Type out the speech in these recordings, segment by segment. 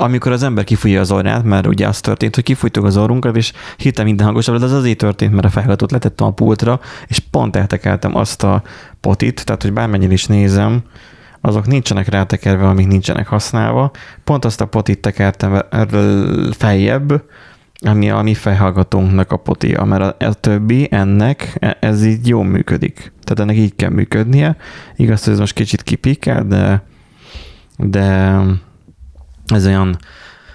amikor az ember kifújja az orrát, mert ugye az történt, hogy kifújtuk az orrunkat, és hirtelen minden hangosabb lett, az azért történt, mert a felhallgatót letettem a pultra, és pont eltekeltem azt a potit, tehát hogy bármennyire is nézem, azok nincsenek rátekerve, amik nincsenek használva. Pont azt a potit tekertem feljebb, ami a mi fejhallgatónknak a potia, mert a, a többi ennek, e, ez így jól működik. Tehát ennek így kell működnie. Igaz, hogy ez most kicsit kipikkel, de, de ez olyan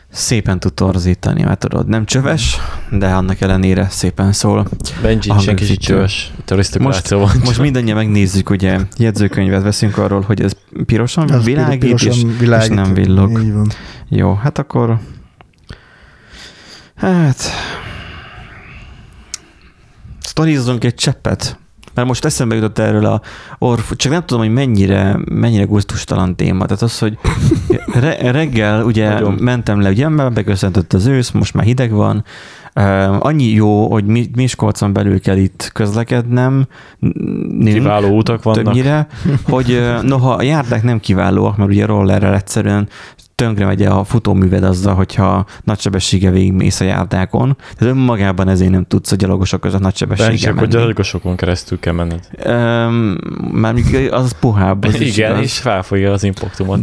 szépen tud torzítani, mert tudod, nem csöves, de annak ellenére szépen szól. Benji sem kicsit csöves. Most, most mindannyian megnézzük, ugye jegyzőkönyvet veszünk arról, hogy ez pirosan ez világít, pirosan és, világít, és nem villog. Jó, hát akkor hát sztorizzunk egy cseppet. Mert most eszembe jutott erről a orf, csak nem tudom, hogy mennyire, mennyire gusztustalan téma. Tehát az, hogy re, reggel ugye Nagyon. mentem le, ugye beköszöntött az ősz, most már hideg van, Uh, annyi jó, hogy Miskolcon belül kell itt közlekednem. Kiváló utak vannak. Többnyire, hogy noha a járdák nem kiválóak, mert ugye rollerrel egyszerűen tönkre megy a futóműved azzal, hogyha nagy sebessége mész a járdákon. Tehát önmagában ezért nem tudsz a gyalogosok között nagy sebességgel menni. gyalogosokon keresztül kell menned. Um, már az puhább. Az Igen, és felfogja az impaktumot.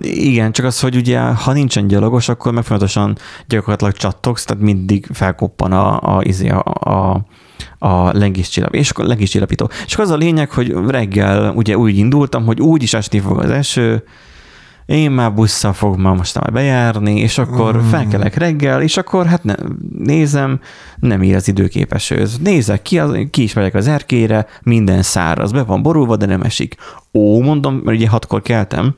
Igen, csak az, hogy ugye, ha nincsen gyalogos, akkor meg folyamatosan gyakorlatilag csattogsz, tehát mindig felkoppan a, a, izé, a, a a lengéscsillap, és akkor lengéscsillapító. És akkor az a lényeg, hogy reggel ugye úgy indultam, hogy úgy is esni fog az eső, én már busszal fog ma most már bejárni, és akkor mm. felkelek reggel, és akkor hát ne, nézem, nem ír az időképes Nézek ki, az, ki is megyek az erkére, minden száraz, be van borulva, de nem esik. Ó, mondom, mert ugye hatkor keltem,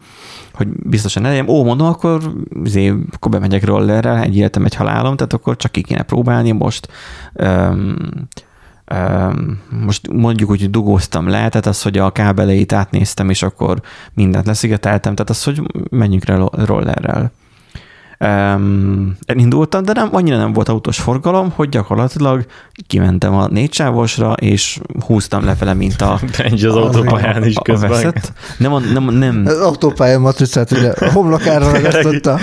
hogy biztosan elejém, ó, mondom, akkor, azért, akkor bemegyek rollerrel, egy életem, egy halálom, tehát akkor csak ki kéne próbálni most. Um, most mondjuk úgy, hogy dugóztam le, tehát az, hogy a kábeleit átnéztem, és akkor mindent leszigeteltem, tehát az, hogy menjünk rá rollerrel. Um, elindultam, de nem, annyira nem volt autós forgalom, hogy gyakorlatilag kimentem a sávosra, és húztam lefele, mint a... Benji az, az autópályán is közben. Veszett. Nem, nem, nem. Az autópálya matricát ugye a homlokára ragasztotta.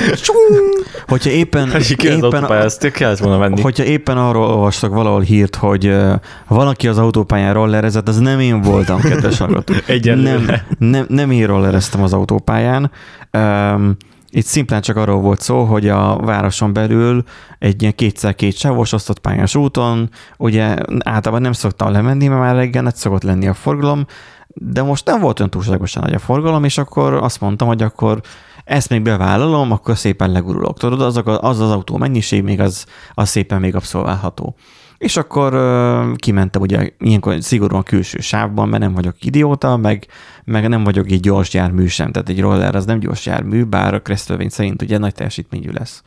hogyha éppen... éppen ezt kellett volna menni. Hogyha éppen arról olvastak valahol hírt, hogy uh, valaki az autópályán rollerezett, az nem én voltam, kedves hallgató. Nem, nem, nem én rollereztem az autópályán. Um, itt szimplán csak arról volt szó, hogy a városon belül egy ilyen kétszer-két sávos osztott pályás úton, ugye általában nem szoktam lemenni, mert már reggel nagy szokott lenni a forgalom, de most nem volt olyan túlságosan nagy a forgalom, és akkor azt mondtam, hogy akkor ezt még bevállalom, akkor szépen legurulok. Tudod, az, az az autó mennyiség még az, az szépen még abszolválható. És akkor uh, kimentem ugye ilyenkor szigorúan külső sávban, mert nem vagyok idióta, meg, meg nem vagyok egy gyors jármű sem, tehát egy roller az nem gyors jármű, bár a Crestölvény szerint ugye nagy teljesítményű lesz.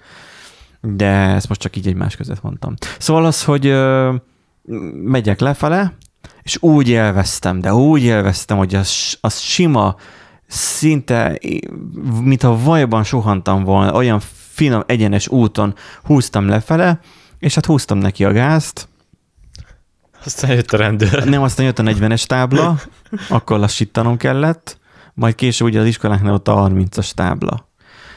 De ezt most csak így egymás között mondtam. Szóval az, hogy uh, megyek lefele, és úgy élveztem, de úgy élveztem, hogy az, az sima, szinte, mintha vajban suhantam volna, olyan finom, egyenes úton húztam lefele, és hát húztam neki a gázt. Aztán jött a rendőr. Nem, aztán jött a 40-es tábla, akkor lassítanom kellett, majd később ugye az iskoláknál ott a 30-as tábla.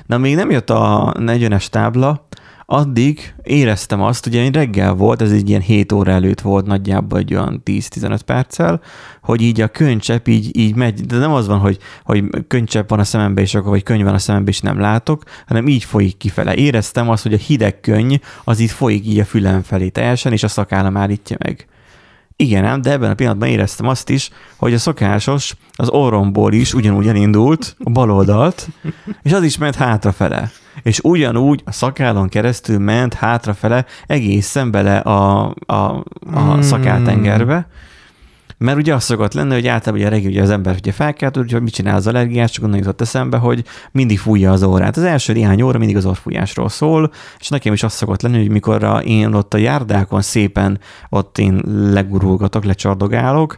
De még nem jött a 40-es tábla, addig éreztem azt, ugye reggel volt, ez egy ilyen 7 óra előtt volt nagyjából egy olyan 10-15 perccel, hogy így a könycsepp így, így megy, de nem az van, hogy, hogy könycsepp van a szemembe, és akkor, vagy könyv van a szemembe, és nem látok, hanem így folyik kifele. Éreztem azt, hogy a hideg könyv az így folyik így a fülem felé teljesen, és a szakállam állítja meg. Igen, ám, de ebben a pillanatban éreztem azt is, hogy a szokásos az orromból is ugyanúgy elindult a bal oldalt, és az is ment hátrafele. És ugyanúgy a szakállon keresztül ment hátrafele egészen bele a, a, a hmm. szakáltengerbe, mert ugye az szokott lenni, hogy általában ugye reggel ugye az ember ugye felkelt, hogy mit csinál az allergiás, csak onnan jutott eszembe, hogy mindig fújja az órát. Az első néhány óra mindig az orfújásról szól, és nekem is az szokott lenni, hogy mikor én ott a járdákon szépen ott én legurulgatok, lecsardogálok,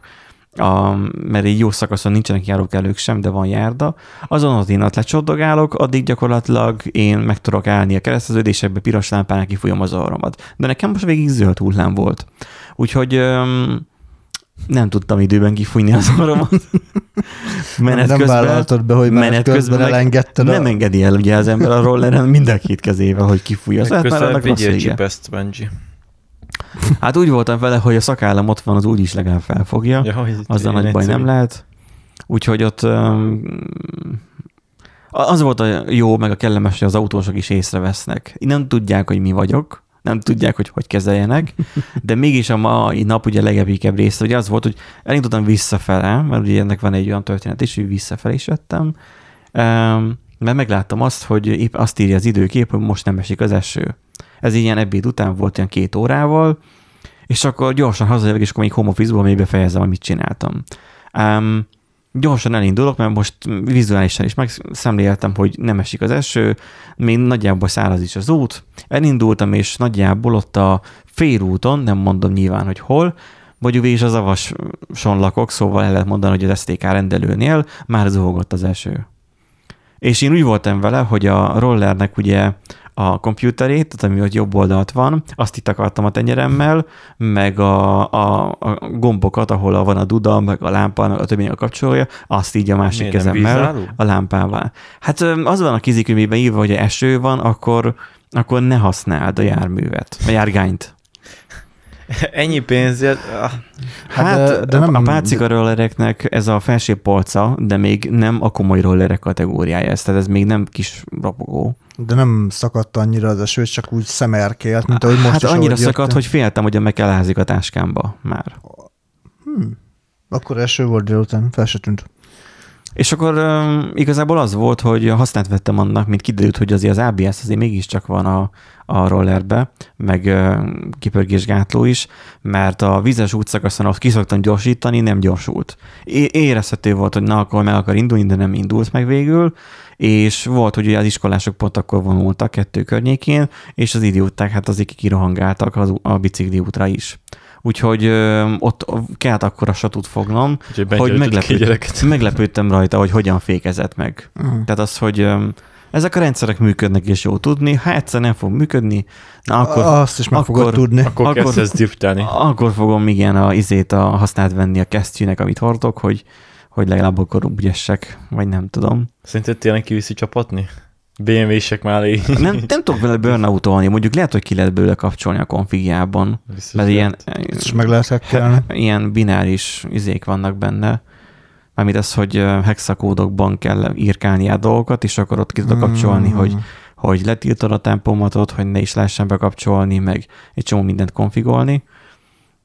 a, mert egy jó szakaszon nincsenek járókelők sem, de van járda, azon az én ott lecsordogálok, addig gyakorlatilag én meg tudok állni a kereszteződésekbe, piros lámpán kifújom az orromat. De nekem most végig zöld hullám volt. Úgyhogy Nem tudtam időben kifújni az orromat. Menet nem közben, vállaltad be, hogy menet, közben, meg elengedted nem a... engedi el ugye az ember a rolleren mind a két kezével, hogy kifújja. Hát, már Legközelebb annak rossz vigyél csipeszt, Benji. Hát úgy voltam vele, hogy a szakállam ott van, az úgyis legalább felfogja. Ja, azzal nagy baj nem lehet. Úgyhogy ott um, az volt a jó, meg a kellemes, hogy az autósok is észrevesznek. Nem tudják, hogy mi vagyok, nem tudják, hogy hogy kezeljenek, de mégis a mai nap ugye legepikebb része, ugye az volt, hogy elindultam visszafele, mert ugye ennek van egy olyan történet is, hogy visszafelé is jöttem, um, mert megláttam azt, hogy épp azt írja az időkép, hogy most nem esik az eső. Ez ilyen ebéd után volt ilyen két órával, és akkor gyorsan hazajövök, és akkor még home office-ból még befejezem, amit csináltam. Um, gyorsan elindulok, mert most vizuálisan is megszemléltem, hogy nem esik az eső, még nagyjából száraz is az út. Elindultam, és nagyjából ott a félúton, nem mondom nyilván, hogy hol, mondjuk is az avason lakok, szóval el lehet mondani, hogy az STK rendelőnél már zuhogott az eső. És én úgy voltam vele, hogy a rollernek ugye a kompjúterét, tehát ami ott jobb oldalt van, azt itt akartam a tenyeremmel, meg a, a, a gombokat, ahol van a duda, meg a lámpa, meg a többi a kapcsolója, azt így a másik Miért kezemmel a lámpával. Hát az van a kézikönyvében írva, hogy eső van, akkor, akkor ne használd a járművet, a járgányt. Ennyi pénzért... Ah, Hát, Hát, de- de, nem- a pácika rollereknek ez a felső polca, de még nem a komoly rollerek kategóriája ez, tehát ez még nem kis rapogó. De nem szakadt annyira az eső, csak úgy szemerkélt, mint ahogy most hát is, annyira szakadt, jöttem. hogy féltem, hogy meg elházik a táskámba már. Akkor eső volt délután, fel se tűnt. És akkor um, igazából az volt, hogy használt vettem annak, mint kiderült, hogy azért az ABS azért mégiscsak van a, a rollerbe, meg uh, kipörgésgátló is, mert a vizes útszakaszon ott kiszoktam gyorsítani, nem gyorsult. É- érezhető volt, hogy na, akkor meg akar indulni, de nem indult meg végül, és volt, hogy az iskolások pont akkor vonultak kettő környékén, és az idióták hát azért kirohangáltak az, a bicikli útra is. Úgyhogy ö, ott kellett akkor a satút fognom, úgyhogy hogy Benji öltött ki meglepő, gyereket. meglepődtem rajta, hogy hogyan fékezett meg. Uh-huh. Tehát az, hogy öm, ezek a rendszerek működnek, és jó tudni, ha egyszer nem fog működni, na akkor, Azt is meg akkor- fogod tudni. Akkor, Akkor- kezdesz driftálni. akkor fogom igen a izét a használt venni a kesztyűnek, amit hordok, hogy, hogy legalább akkor úgy essek, vagy nem tudom. Szerinted tényleg kiviszi csapatni? BMW-sek mellé. Nem, nem tudok vele burnoutolni, mondjuk lehet, hogy ki lehet belőle kapcsolni a konfigjában, Biztos mert ilyen, lehet. Ezt is meg lehet hackelni. ilyen bináris izék vannak benne, mármint az, hogy ö, hexakódokban kell írkálni a dolgokat, és akkor ott ki tudod kapcsolni, hogy, hogy letiltod a tempomatot, hogy ne is lehessen bekapcsolni, meg egy csomó mindent konfigolni.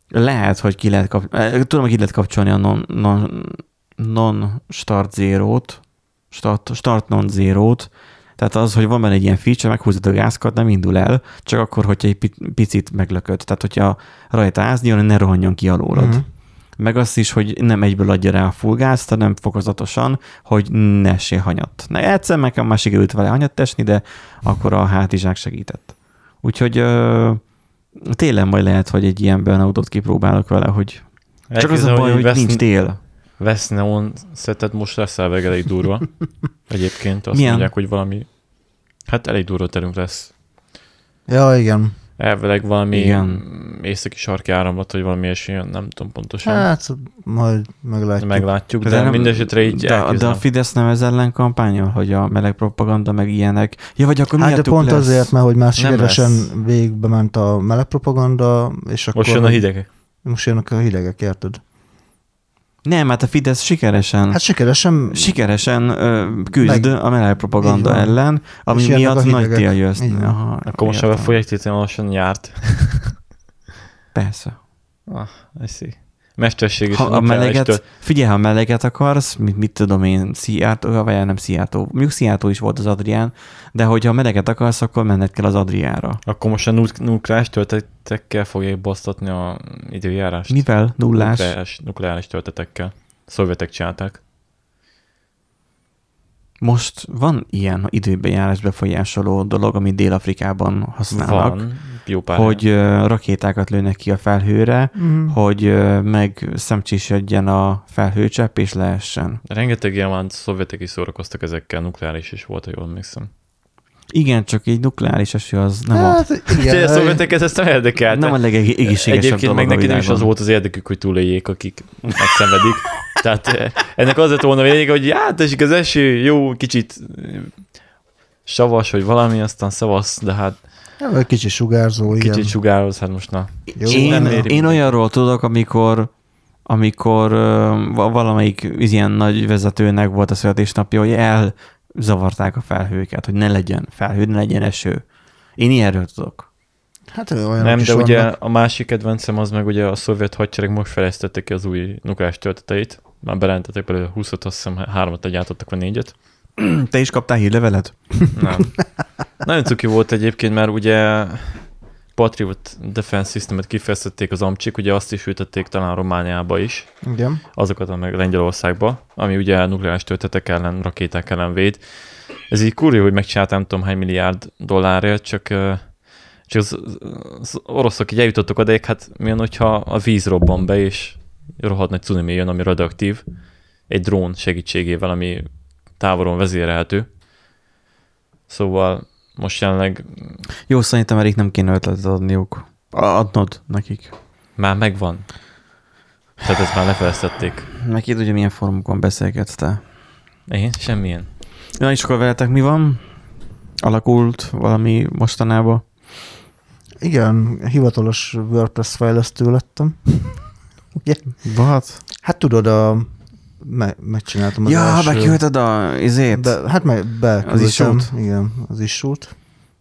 Lehet, hogy ki lehet kapcsolni, tudom, hogy ki lehet kapcsolni a non, non, non start zero-t, start, start non zero-t, tehát az, hogy van benne egy ilyen feature, meghúzod a gázkat, nem indul el, csak akkor, hogyha egy pi- picit meglököd. Tehát, hogyha rajta áznyol, ne rohanjon ki alólad. Mhm. Meg azt is, hogy nem egyből adja rá a full gázt, hanem fokozatosan, hogy ne essél hanyat. Na, egyszer nekem már sikerült vele hanyat esni, de akkor a hátizsák segített. Úgyhogy ö, télen majd lehet, hogy egy ilyen burnoutot kipróbálok vele, hogy csak az a baj, hogy vesz- nincs tél. Vesz neon szettet most lesz elveg elég durva. Egyébként azt Milyen? mondják, hogy valami... Hát elég durva terünk lesz. Ja, igen. Elvileg valami Igen. Északi sarki áramlat, vagy valami ilyesmi, nem tudom pontosan. Hát, majd meglátjuk. Meglátjuk, de, nem- mindesetre így de, de a. Fidesz nem ez ellen kampányol, hogy a meleg propaganda meg ilyenek. Ja, vagy akkor Hát de pont lesz. azért, mert hogy már sikeresen végbe ment a meleg propaganda, és akkor... Most jön a hideg. Most jönnek a hidegek, érted? Nem, hát a Fidesz sikeresen Hát sikeresen... sikeresen ö, küzd Meg- a meleg propaganda ellen, ami És miatt a nagy tél jössz. Akkor most ebben téteni lassan nyárt. Persze. Ah, I see. Mesterség is Ha a meleget, figyelj, ha meleget akarsz, mit, mit tudom én, Szijjártó, vagy nem Szijjártó, mondjuk Szijjártó is volt az Adrián, de hogyha meleget akarsz, akkor menned kell az Adriára. Akkor most a nuk- nukleáris töltetekkel fogják basztatni a időjárást. Mivel? Nullás? Nukleáris, nukleáris töltetekkel. Szovjetek csinálták. Most van ilyen időbejárás befolyásoló dolog, amit Dél-Afrikában használnak, Van, jó pár. hogy ö, rakétákat lőnek ki a felhőre, Mm. hogy meg szemcsisedjen a felhőcsepp, és lehessen. Rengeteg ilyen van, szovjetek is szórakoztak ezekkel, nukleáris is volt, ha jól emlékszem. Igen, csak egy nukleáris eső az nem, a, Hát, Igen, igen, a szovjetek ezt nem érdekelt. nem a legegészségesebb Egyébként dolog meg a neki nem is az volt az érdekük, hogy túléljék, akik megszenvedik. Tehát eh, ennek az lett volna a lényeg, hogy hát esik az eső, jó, kicsit eh, savas, vagy valami, aztán szavasz, de hát egy kicsi sugárzó, igen. kicsit sugároz, hát most na. Jó, Én, én olyanról tudok, amikor amikor ö, va- valamelyik ilyen nagy vezetőnek volt a születésnapja, hogy elzavarták a felhőket, hogy ne legyen felhő, ne legyen eső. Én ilyenről tudok. Hát olyanok nem, is de ugye vannak. a másik kedvencem az meg ugye a szovjet hadsereg most fejlesztette ki az új nukleáris tölteteit. Már bejelentettek belőle 20 azt hiszem hármat legyártottak, vagy négyet. Te is kaptál hírlevelet? Nem. Nagyon cuki volt egyébként, mert ugye Patriot Defense Systemet kifejeztették az amcsik, ugye azt is ültették talán Romániába is, Igen. azokat a meg Lengyelországba, ami ugye nukleáris töltetek ellen, rakéták ellen véd. Ez így kurva, hogy megcsináltam nem tudom hány milliárd dollárért, csak, csak az, az oroszok így eljutottak odaig, hát milyen, hogyha a víz robban be, és rohadt nagy cunami jön, ami radioaktív, egy drón segítségével, ami távolon vezérelhető. Szóval most jelenleg Jó, szerintem Erik nem kéne ötletet adniuk. Adnod nekik. már megvan. Tehát ezt már lefejeztették. Neked ugye milyen fórumokon beszélgetsz te? Én? Semmilyen. Na és akkor veletek mi van? Alakult valami mostanában? Igen, hivatalos WordPress fejlesztő lettem. Ugye? What? Hát tudod, a, me, megcsináltam az Ja, első... beküldted a izét? Be, hát meg beküldtem. Az issue-t? Igen, az issút.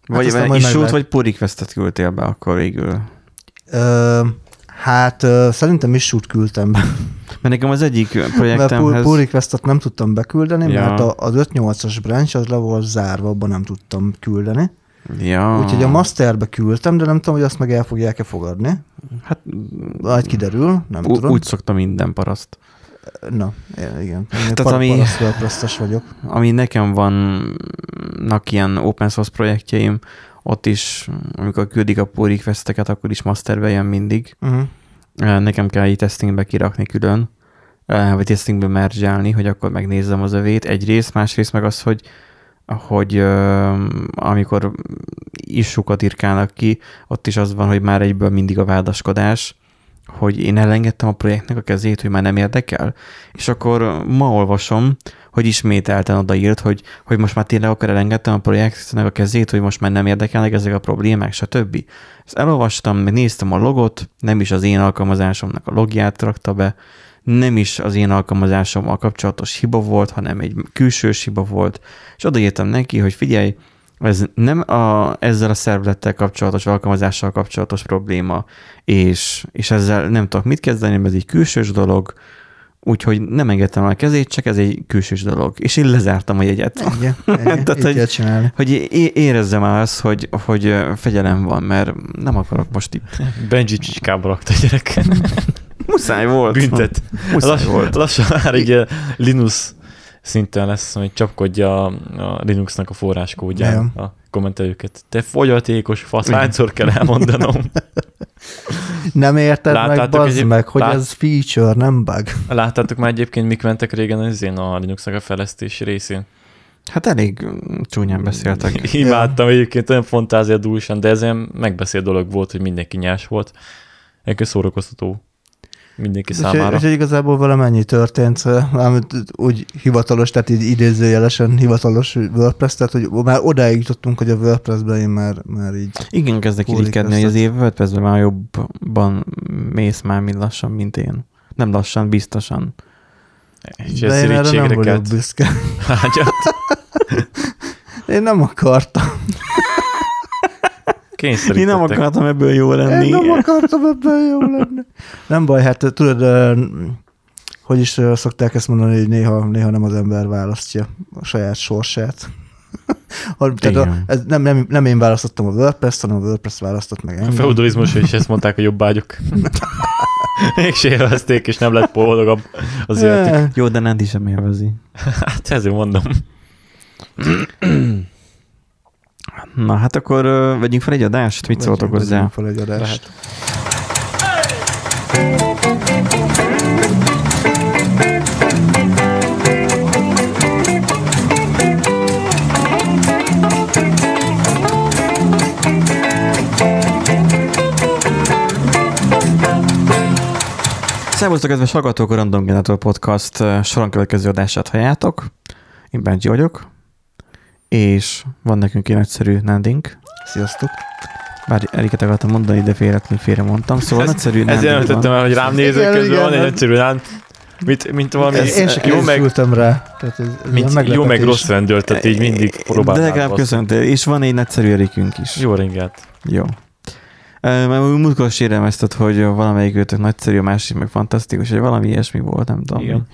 vagy aztán hát isút, meglát- vagy pull requestet küldtél be akkor végül? Ö, hát ö, szerintem issút küldtem be. Mert nekem az egyik Mert pull, projektemhez... requestet nem tudtam beküldeni, Ja. mert a, az 5.8-as branch az le volt zárva, abban nem tudtam küldeni. Ja. Úgyhogy a masterbe küldtem, de nem tudom, hogy azt meg el fogják-e fogadni. Hát Majd kiderül, nem ú- tudom. úgy szokta minden paraszt. Na, igen. Tehát ami- vagyok. Ami nekem vannak ilyen open source projektjeim, ott is, amikor küldik a pull requesteket, akkor is masterbe jön mindig. Uh-huh. Nekem kell így testingbe kirakni külön, eh, vagy testingbe mergelni, hogy akkor megnézzem az övét. Egyrészt, másrészt meg az, hogy hogy ö, amikor issukat irkálnak ki, ott is az van, hogy már egyből mindig a vádaskodás, hogy én elengedtem a projektnek a kezét, hogy már nem érdekel. És akkor ma olvasom, hogy ismételten odaírt, hogy, hogy most már tényleg akkor elengedtem a projektnek a kezét, hogy most már nem érdekelnek ezek a problémák, stb. Ezt elolvastam, meg néztem a logot, nem is az én alkalmazásomnak a logját rakta be, nem is az én alkalmazásommal kapcsolatos hiba volt, hanem egy külsős hiba volt, és odaírtam neki, hogy figyelj, ez nem a, ezzel a szervlettel kapcsolatos, alkalmazással kapcsolatos probléma, és, és ezzel nem tudok mit kezdeni, mert ez egy külsős dolog, úgyhogy nem engedtem el a kezét, csak ez egy külsős dolog. És én lezártam a jegyet. Igen. Tehát, hogy- csinálni. Hogy é- érezzem el azt, hogy, hogy fegyelem van, mert nem akarok most itt. Benji csicskába rakta a gyerek. Muszáj volt. Büntet. Muszáj Lass, volt. lassan már ugye Linux szinten lesz, hogy csapkodja a, a Linuxnak a forráskódján Igen. a kommentelőket. Te fogyatékos fasz, hányszor kell elmondanom. Nem érted meg, Láttátok bazd egyéb- meg, hogy lát- ez feature, nem bug. Láttátok már egyébként, mik mentek régen az én a Linuxnak a fejlesztési részén? Hát elég mm, csúnyán beszéltek. Imádtam egyébként, olyan fantáziadúsan, de ez olyan megbeszélt dolog volt, hogy mindenki nyers volt. Egyébként szórakoztató mindenki Úgyhogy, számára. úgyhogy igazából vele mennyi történt, amit úgy hivatalos, tehát így idézőjelesen hivatalos WordPress, tehát hogy már odáig jutottunk, hogy a WordPress-ben én már, már így Igen, kezdek irigykedni, hogy az év WordPress-ben már jobban mész már, mint lassan, mint én. Nem lassan, biztosan. És De én erre nem vagyok büszke. Hágyat? Én nem akartam. Én nem akartam ebből jó lenni. Én nem akartam ebben jó lenni. Nem baj, hát tudod, hogy is szokták ezt mondani, hogy néha, néha nem az ember választja a saját sorsát. Tehát a, ez nem, nem, nem én választottam a WordPress-t, hanem a WordPress választott meg A engem. feudalizmus is ezt mondták a jobbágyok. Mégse élvezték, és nem lett boldogabb az életük. Jó, de Nandi sem élvezi. Hát ezért mondom. Na hát akkor vegyünk fel egy adást, mit szóltok hozzá? Vegyünk fel egy adást. Lehet. Szervusztok, kedves hallgatók, a Random Generator Podcast soron következő adását halljátok. Én Benji vagyok és van nekünk egy nagyszerű nandink. Sziasztok. Bár Eriket akartam mondani, de félretlenül félre mondtam. Szóval Ez- nagyszerű Ez nandink jelentettem van. el, hogy rám néző közben igen, van egy egyszerű rám, mint, mint valami Ez, én se jó meg, rá. Tehát ez, ez mint jó meg rossz rendőr, tehát így mindig De próbálnál legalább basszni. köszöntél, és van egy nagyszerű Erikünk is. Jó ringát. Jó. Mert úgy múltkor sérelmeztet, hogy valamelyik őtök nagyszerű, a másik meg fantasztikus, vagy valami ilyesmi volt, nem tudom. Igen.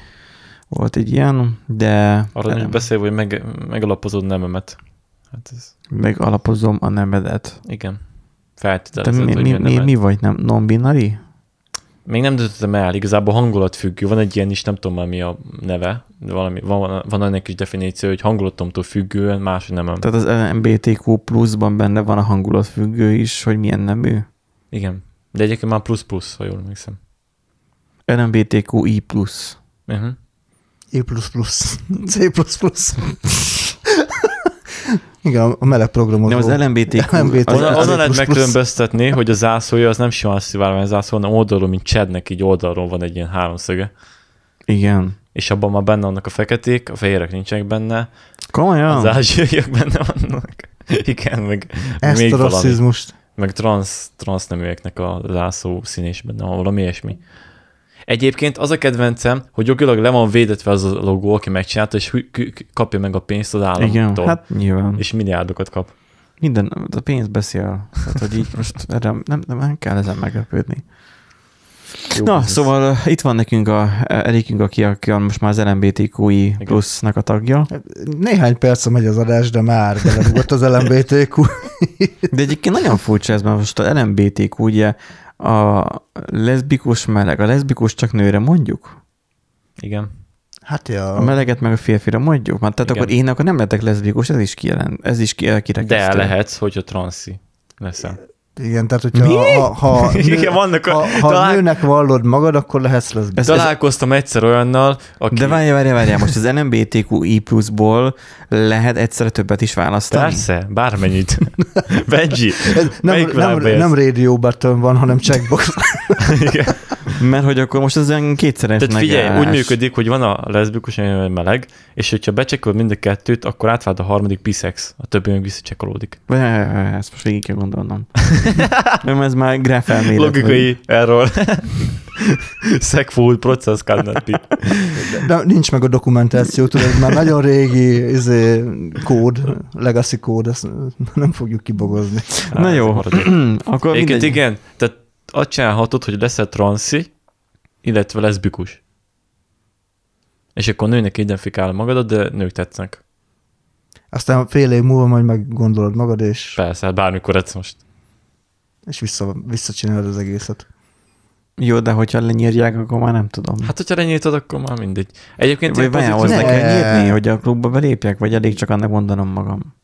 Volt egy ilyen, de Arra nem, nem beszél, hogy meg, megalapozod nememet. Hát ez, megalapozom a nemedet. igen. Te Feltételezed, mi, mi, mi, mi, mi vagy, nem non-binary? Még nem döntöttem el, igazából hangulatfüggő. Van egy ilyen is, nem tudom már mi a neve, de valami, van, van ennek is definíció, hogy hangulatomtól függően más nemem. Tehát az LMBTQ pluszban benne van a hangulatfüggő is, hogy milyen nemű. Igen. De egyébként már plusz-plusz, ha jól emlékszem. LMBTQI plusz. Uh-huh. E++, C++. Igen, a meleg programozó. Nem, az LMBTQ. LMBTQ. az, Onnan, lehet megkülönböztetni, hogy a zászlója az nem simán szivárvány zászló, hanem oldalról, mint Chadnek, így oldalról van egy ilyen háromszöge. igen. És abban már benne vannak a feketék, a fehérek nincsenek benne, Komolyan? az ázsiaiak benne vannak. Igen, meg Ezt még a valami. rasszizmust. Meg trans, transzneműeknek a zászló színés benne, van, valami ilyesmi. Egyébként az a kedvencem, hogy jogilag le van védetve az a logó, aki megcsinálta, és kapja meg a pénzt az államtól. Igen, hát nyilván. És milliárdokat kap. Minden, a pénz beszél. Tehát, hogy így most erre nem, nem, nem kell ezen meglepődni. Jó Na, biznisz. szóval uh, itt van nekünk a Erikünk, aki, aki most már az LMBTQI plusznak a tagja. Néhány perc megy az adás, de már belerúgott az LMBTQ. De egyébként nagyon furcsa ez, mert most a LMBTQ ugye a leszbikus meleg, a leszbikus csak nőre mondjuk? Igen. Hát A ja. meleget meg a férfira mondjuk? Mert tehát Igen. akkor én akkor nem lehetek leszbikus, ez is kijelent, ez is ki- De kirekesztő. lehetsz, hogyha transzi leszel. Igen, tehát hogyha Mi? ha, ha, nő, Igen, vannak a- ha, ha talán- nőnek vallod magad, akkor lehetsz lesz. Találkoztam egyszer olyannal, aki... De várjál, várjál, várjál, most az LMBTQI pluszból lehet egyszerre többet is választani? Persze, bármennyit. Benji, Ez nem, melyik nem, élsz? nem radio button van, hanem checkbox. Igen. Mert hogy akkor most ez olyan kétszeres Tehát figyelj, megállás. úgy működik, hogy van a leszbikus, a meleg, és hogyha becsekkolod mind a kettőt, akkor átvált a harmadik biszex, a többi meg visszacsekkolódik. Várjál, Ezt most végig kell gondolnom. Nem, ez már graf elmélet. Logikai error. Segfood process cannot be. De nincs meg a dokumentáció, tudod, már nagyon régi izé, kód, legacy kód, ezt nem fogjuk kibogozni. Na jó, akkor Egyébként igen, tehát azt csinálhatod, hogy leszel transzi, illetve leszbikus. És akkor nőnek identifikál magadat, de nők tetszenek. Aztán fél év múlva majd meggondolod magad, és, Persze, hát bármikor edsz most. És vissza, visszacsinálod az egészet. Jó, de hogyha lenyírják, akkor már nem tudom. Hát, hogyha lenyitod, akkor már mindegy. Egyébként vagy pozitív- hozzá Ne. kell nyírni, hogy a klubba belépjek, vagy elég csak annak mondanom magam.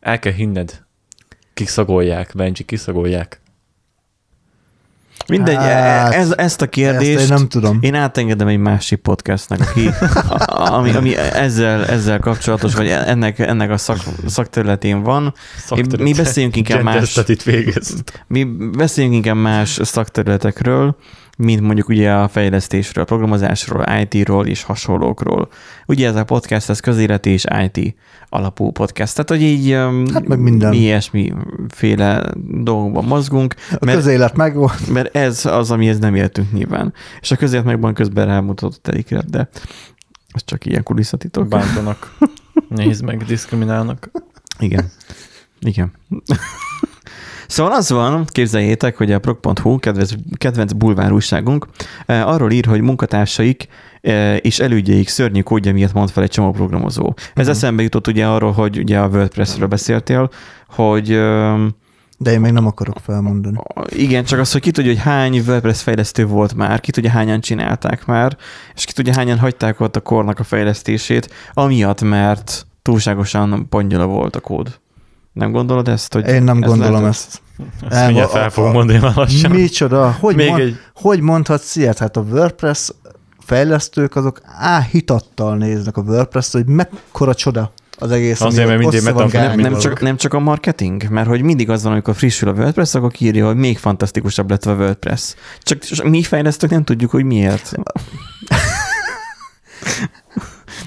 el kell hinned. Kiszagolják, Benji, kiszagolják. Mindegy, Hát, ez, ezt a Ezt kérdést én nem tudom. én átengedem egy másik podcastnak, aki, ami, ami ezzel, ezzel kapcsolatos, vagy ennek, ennek a szak, szakterületén van. Szakterület. mi beszéljünk inkább más- study-t végez. Mi beszéljünk inkább más szakterületekről, mint mondjuk ugye a fejlesztésről, a programozásról, IT-ról és hasonlókról. Ugye ez a podcast, ez közéleti és IT alapú podcast. Tehát, hogy így um, Hát meg minden. mi ilyesmiféle dolgokban mozgunk, A mert, közélet meg volt. mert ez az, amihez nem értünk nyilván. És a közélet megban közben rámutatott Erikre, de ez csak ilyen kulisszatitok. Bántanak. Nézd meg, diszkriminálnak. Igen. Igen. Szóval az van, képzeljétek, hogy a prog.hu, kedvenc, kedvenc bulvár újságunk, eh, arról ír, hogy munkatársaik eh, és elődjeik szörnyű kódja miatt mond fel egy csomó programozó. Ez Mhm. eszembe jutott ugye arról, hogy ugye a WordPress-ről beszéltél, hogy De én még nem akarok felmondani. igen, csak az, hogy ki tudja, hogy hány WordPress fejlesztő volt már, ki tudja, hányan csinálták már, és ki tudja, hányan hagyták ott a kornak a fejlesztését, amiatt, mert túlságosan pongyola volt a kód. Nem gondolod ezt? Hogy Én nem ez gondolom lehet, ezt. Ezt Nem, mindjárt fel a- fogom mondani már lassan. Micsoda? Hogy, Még mond, egy- hogy mondhatsz ilyet? Hát a WordPress fejlesztők azok áhítattal néznek a WordPress-t, hogy mekkora csoda. az egész, Azért, mert mindig. Nem, nem, csak, nem csak a marketing, mert hogy mindig az van, amikor frissül a WordPress, akkor írja, hogy még fantasztikusabb lett a WordPress. Csak mi fejlesztők nem tudjuk, hogy miért.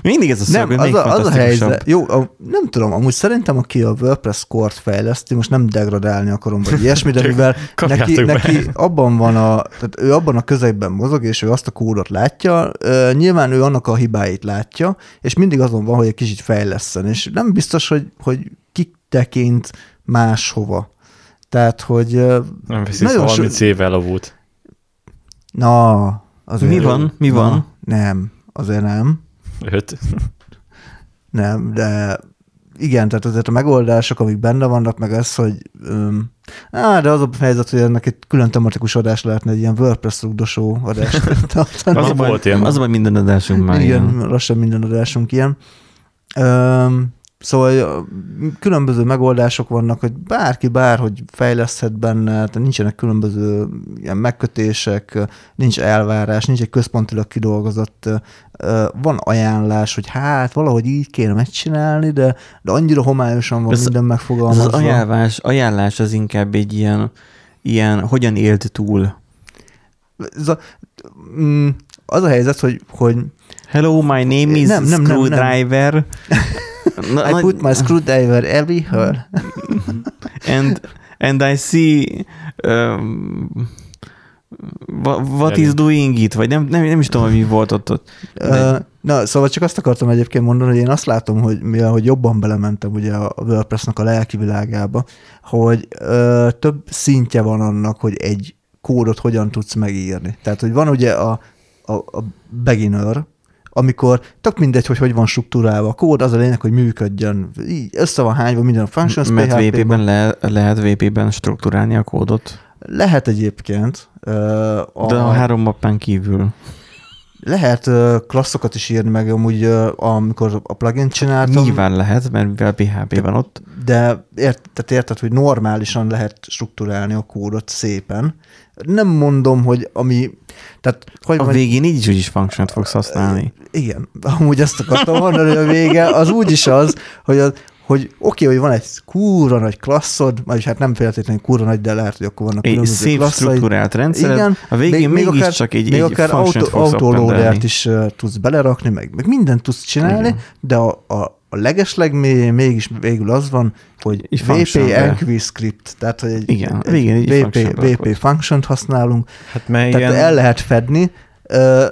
Mindig ez a szó, Nem, az a, az a helyzet, jó, a, nem tudom, amúgy szerintem, aki a WordPress kort fejleszti, most nem degradálni akarom, vagy ilyesmi, de mivel neki, be. neki abban van a, tehát ő abban a közegben mozog, és ő azt a kódot látja, ö, nyilván ő annak a hibáit látja, és mindig azon van, hogy egy kicsit fejleszten, és nem biztos, hogy, hogy ki tekint máshova. Tehát, hogy ö, Nem Nagyon 30 éve elavult. na, azért... Mi van? Mi na, van? Nem, azért nem. Öt. Nem, de igen, tehát azért a megoldások, amik benne vannak, meg ez, hogy öm, á, de az a helyzet, hogy ennek egy külön tematikus adás lehetne, egy ilyen WordPress rugdosó tartani. Az a, baj, volt ilyen. az a baj, minden adásunk már igen, ilyen. lassan minden adásunk ilyen. Öm, szóval különböző megoldások vannak, hogy bárki bárhogy fejleszthet benne, tehát nincsenek különböző ilyen megkötések, nincs elvárás, nincs egy központilag kidolgozott, van ajánlás, hogy hát valahogy így kéne megcsinálni, de, de annyira homályosan van Ez- minden Ez megfogalmazva. az ajánlás, ajánlás az inkább egy ilyen, ilyen hogyan élt túl. Ez a, mm, az a helyzet, hogy, hogy Hello, my name is Nem, nem, nem, nem. Na, I put my screwdriver everywhere. and and I see um, what, what is doing it, vagy nem, nem, nem is tudom, hogy mi volt ott. ott. Ö, Na, szóval csak azt akartam egyébként mondani, hogy én azt látom, hogy mivel hogy jobban belementem ugye a WordPress-nak a lelki világába, hogy ö, több szintje van annak, hogy egy kódot hogyan tudsz megírni. Tehát, hogy van ugye a, a, a beginner, amikor tök mindegy, hogy hogy van struktúrálva a kód, az a lényeg, hogy működjön. Így össze van hányva minden a functions Mert. VP-ben le, lehet VP-ben struktúrálni a kódot, Lehet egyébként. Ö, a, de a három mappán kívül. Lehet klasszokat is írni meg, amúgy amikor a plugin csináltam. Nyilván lehet, mert mivel PHP van ott. de ért, tehát érted, hogy normálisan lehet strukturálni a kódot szépen. Nem mondom, hogy ami, tehát hogy A végén így is úgyis function fogsz használni. igen, amúgy ezt akartam mondani, hogy a vége az úgy is az, hogy, az, hogy oké, hogy van egy kúra nagy klasszod, vagyis hát nem feltétlenül kúra nagy, de lehet, hogy akkor vannak Egy különböző szép klasszaid. struktúrált rendszered, Igen, a végén még mégis akár- csak egy, még egy akár auto, autoloadert is uh, tudsz belerakni, meg, meg mindent tudsz csinálni, Igen. de a, a, a legesleg mégis végül az van, hogy Egy VP enqueue script, tehát hogy egy, Igen, egy, végén egy VP, function VP function használunk, Hát mert tehát ilyen, el lehet fedni. Uh,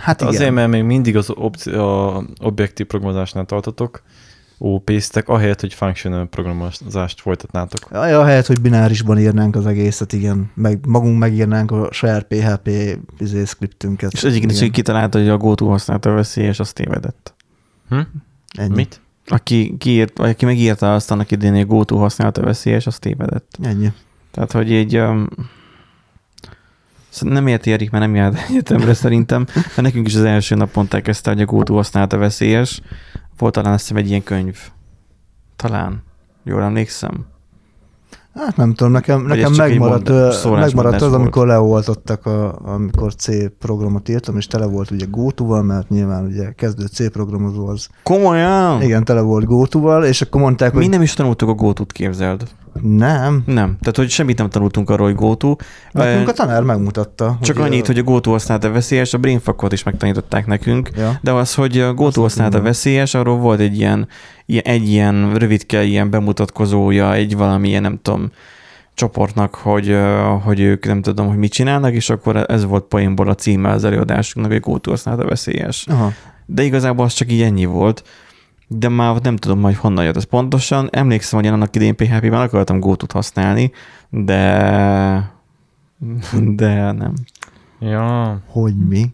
hát igen. azért, mert még mindig az opci- a objektív programozásnál tartotok, OP-ztek, ahelyett, hogy functional programozást folytatnátok. Aj, ahelyett, hogy binárisban írnánk az egészet, igen, meg magunk megírnánk a saját PHP izé, scriptünket. És egyébként is kitalálta, hogy a GoTo használta a veszély, és azt tévedett. Hm? ennyi. Mit? Aki, kiírt, vagy aki megírta azt annak idén, hogy a GoTo használta a veszély, és azt tévedett. Ennyi. Tehát, hogy így um, nem érti Erik, mert nem járt egyetemre szerintem, mert nekünk is az első napon elkezdte, hogy a GoTo használta veszélyes. Volt talán azt hiszem egy ilyen könyv. Talán. Jól emlékszem. Hát nem tudom, nekem, Vagy nekem megmaradt, mond- megmaradt az, amikor leoltottak, a, amikor C programot írtam, és tele volt ugye GoTo-val, mert nyilván ugye kezdő C programozó az. Komolyan? Igen, tele volt GoTo-val, és akkor mondták, hogy Mi nem is tanultuk a GoTo-t, képzeld. Nem. Nem. Tehát, hogy semmit nem tanultunk arról, hogy GoTo. Nekünk a tanár megmutatta. Csak hogy, annyit, hogy a GoTo használata veszélyes, a brainfuckot is megtanították nekünk, Ja. de az, hogy a GoTo használata veszélyes, arról volt egy ilyen, ilyen, egy ilyen rövidke, ilyen bemutatkozója, egy valamilyen, nem tudom, csoportnak, hogy, hogy ők nem tudom, hogy mit csinálnak, és akkor ez volt poénból a címe az előadásunknak, hogy GoTo használata veszélyes. Aha. De igazából az csak így ennyi volt. De már nem tudom majd honnan jött ez pontosan. Emlékszem, hogy én annak idén PHP-ben akartam GoTo-t használni, de de nem. Ja, Hogy mi?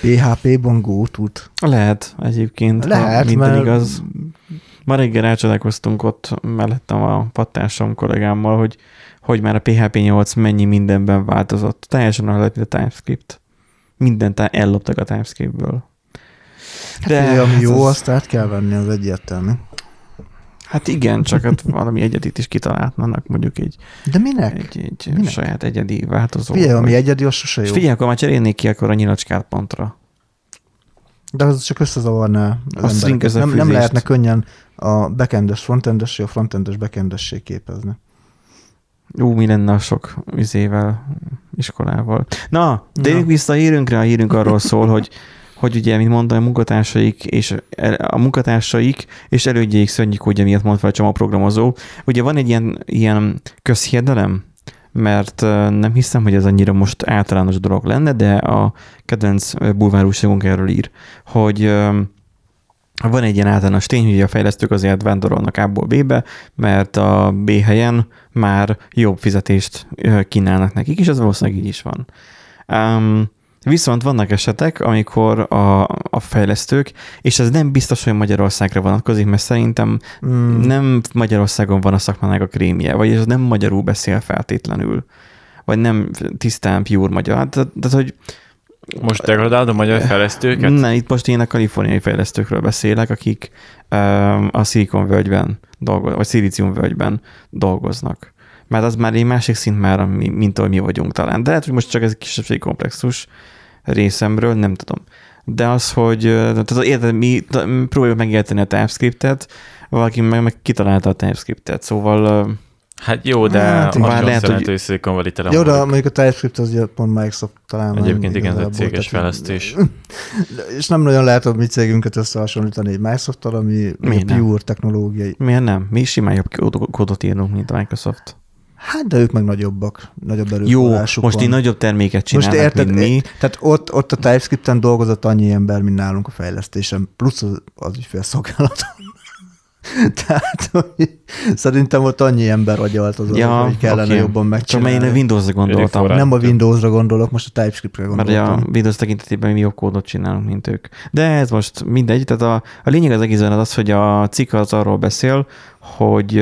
PHP-ban GoTo-t. Lehet egyébként, Lehet, minden mert igaz. Ma reggel elcsodálkoztunk ott mellettem a pattársam kollégámmal, hogy, hogy már a PHP 8 mennyi mindenben változott. Teljesen lett, a TypeScript. Mindent elloptak a TypeScriptből. De hát, ami jó, az- azt át kell venni, az egyértelmű. Hát igen, csak ott valami egyedit is kitalálnának, mondjuk egy, De minek? egy, egy Minek? saját egyedi változó. Figyelj, ami egyedi, az sosem És jó. figyelj, akkor már cserélnék ki akkor a nyilacskát pontra. De az csak összezavarná az A string. Nem, nem lehetne könnyen a backendes frontendessé, a frontendes backendessé képezni. Ú, mi lenne a sok üzével, iskolával. Na, de Na. vissza a hírünkre. A hírünk arról szól, hogy hogy ugye, mint mondtam, a munkatársaik és a munkatársaik és elődjeik ugye miatt mond fel a csomagprogramozó. Ugye van egy ilyen, ilyen közhiedelem, mert nem hiszem, hogy ez annyira most általános dolog lenne, de a kedvenc bulvárúságunk erről ír, hogy van egy ilyen általános tény, hogy a fejlesztők azért vándorolnak A-ból B-be, mert a B helyen már jobb fizetést kínálnak nekik, és ez valószínűleg így is van. Um, viszont vannak esetek, amikor a, a fejlesztők, és ez nem biztos, hogy Magyarországra vonatkozik, mert szerintem Mm, nem Magyarországon van a szakmának a krémje, vagy ez nem magyarul beszél feltétlenül, vagy nem tisztán pure magyar. Tehát, tehát hogy Most degradálod a magyar fejlesztőket? ne, itt most én a kaliforniai fejlesztőkről beszélek, akik um, a Silicon völgyben dolgoznak, vagy Szilícium völgyben dolgoznak. Mert az már egy másik szint már, mint ahol mi vagyunk talán. De lehet, hogy most csak ez egy kisebbségi komplexus részemről, nem tudom. De az, hogy tehát érted, mi próbáljuk megérteni a TypeScript-et, valaki meg, meg kitalálta a TypeScript-et, szóval Hát jó, de Hát Bár lehet, hogy- hogy Silicon Valley tele jó, de mondjuk a TypeScript az pont Microsoft talán. Egyébként igen, ez egy céges fejlesztés. És nem nagyon lehet a mi cégünket összehasonlítani egy Microsoft-tal, ami Miért ugye nem? pure technológiai. miért nem? Mi simán jobb kód- kódot írunk, mint a Microsoft. Hát, de ők meg nagyobbak, nagyobb Jó, erőforrásuk most van. így nagyobb terméket Most csinálnak, érted, mint mi. Tehát ott, ott a TypeScript-en dolgozott annyi ember, mint nálunk a fejlesztésen, plusz az, az ügyfélszolgálaton. Tehát hogy szerintem ott annyi ember agyalt az, Ja, hogy kellene okay. jobban Csak megcsinálni. mert én a Windows-ra gondoltam. Nem a Windowsra gondolok, most a TypeScript-re Mert gondoltam. a Windows tekintetében mi jobb kódot csinálunk, mint ők. De ez most mindegy. Tehát a, a lényeg az egészben az, hogy a cikk az arról beszél, hogy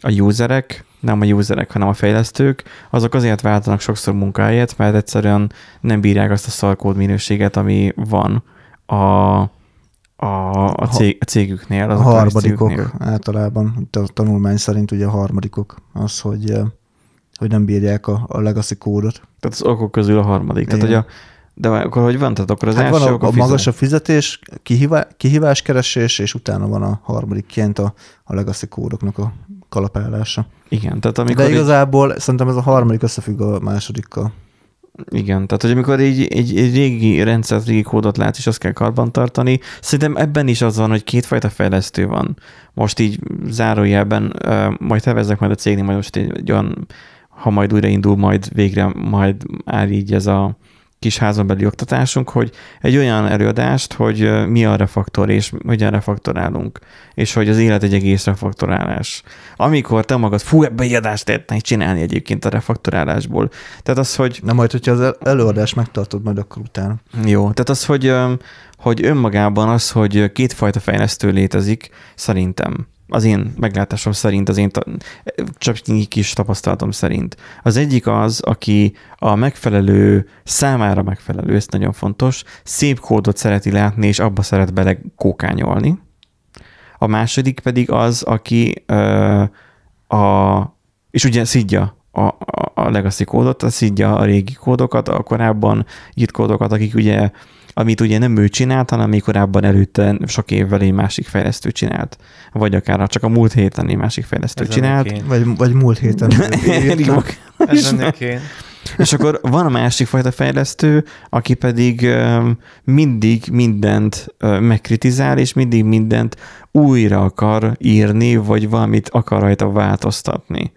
a userek, nem a userek, hanem a fejlesztők, azok azért váltanak sokszor munkáját, mert egyszerűen nem bírják azt a szarkód minőséget, ami van a, a, a, cég, a cégüknél. a Az harmadikok cégüknél. általában, a tanulmány szerint ugye a harmadikok az, hogy, hogy nem bírják a, a legacy kódot. Tehát az okok közül a harmadik. Tehát, hogy a, de akkor hogy van? Tehát akkor az Hát első van a, a fizet- magas a fizetés, kihívá, kihíváskeresés, és utána van a harmadikként a, a legacy kódoknak a kalapálása. Igen, tehát Amikor De igazából szerintem ez a harmadik összefügg a másodikkal. Igen, tehát hogy amikor egy, egy, egy régi rendszert, régi kódot látsz, és azt kell karbantartani, szerintem ebben is az van, hogy kétfajta fejlesztő van. Most így zárójelben, majd tervezzek majd a cégnél, majd most egy, egy olyan, ha majd újraindul, majd végre majd áll így ez a kis házon belüli oktatásunk, hogy egy olyan előadást, hogy mi a refaktor, és hogyan refaktorálunk, és hogy az élet egy egész refaktorálás. Amikor te magad, fú, ebbe egy adást lehetne csinálni egyébként a refaktorálásból. Tehát az, hogy Na majd, hogyha az el- előadást megtartod, majd akkor utána. jó, tehát az, hogy, hogy önmagában az, hogy kétfajta fejlesztő létezik, szerintem, az én meglátásom szerint, az én ta- csak kis tapasztalatom szerint. Az egyik az, aki a megfelelő, számára megfelelő, ez nagyon fontos, szép kódot szereti látni, és abba szeret bele kókányolni. A második pedig az, aki ö, a, és ugye szidja a, a, legacy kódot, szidja a régi kódokat, a korábban írt kódokat, akik ugye, amit ugye nem ő csinált, hanem még korábban előtte sok évvel egy másik fejlesztő csinált. Vagy akár csak a múlt héten egy másik fejlesztő Ez csinált. én. Vagy, vagy múlt héten. írtam. Ez ennek én. És akkor van a másik fajta fejlesztő, aki pedig mindig mindent megkritizál, és mindig mindent újra akar írni, vagy valamit akar rajta változtatni.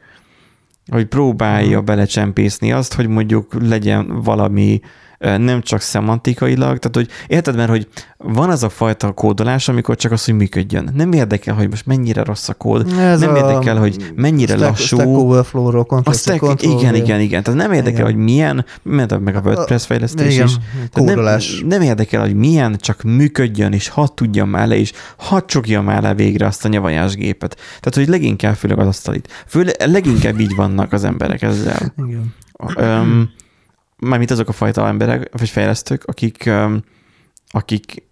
Hogy próbálja belecsempészni azt, hogy mondjuk legyen valami nem csak szemantikailag, tehát hogy érted, mert hogy van az a fajta kódolás, amikor csak az, hogy működjön. Nem érdekel, hogy most mennyire rossz a kód, Ez nem a érdekel, hogy mennyire stack, lassú. Stack Overflow-ról, A Ctrl-C, stack, Ctrl-V. igen, igen, igen. Tehát nem érdekel, Igen. hogy milyen, mert meg a WordPress fejlesztés Igen, is. Kódolás. nem, nem érdekel, hogy milyen, csak működjön, és hadd tudjam már le, és hadd csukjam már le végre azt a nyavajás gépet. Tehát, hogy leginkább főleg az asztalit. Főleg, leginkább így vannak az emberek ezzel. Igen. Öm, mármint azok a fajta emberek, vagy fejlesztők, akik, akik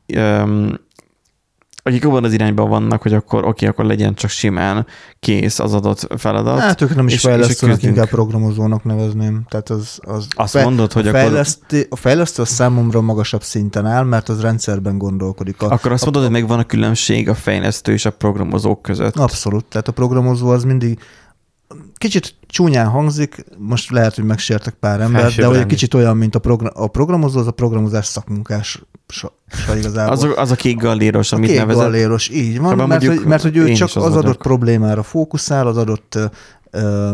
akik abban az irányban vannak, hogy akkor oké, akkor legyen csak simán kész az adott feladat. Hát ők nem is és- és fejlesztőnek, küzdünk. inkább programozónak nevezném. Tehát az, az Azt fe- mondod, hogy a akkor- fejlesztő, a fejlesztő a számomra magasabb szinten áll, mert az rendszerben gondolkodik. A, Akkor azt mondod, hogy megvan a különbség a fejlesztő és a programozók között. Abszolút. Tehát a programozó az mindig kicsit csúnyán hangzik, most lehet, hogy megsértek pár embert, de hogy egy kicsit olyan, mint a, progra- a programozó, az a programozás szakmunkás sa, sa igazából. Az a, az a kék galléros, a amit kék nevezett. galléros, így van, mert, mondjuk hogy, mert hogy ő csak az, az adott vagyok. problémára fókuszál, az adott ö, ö,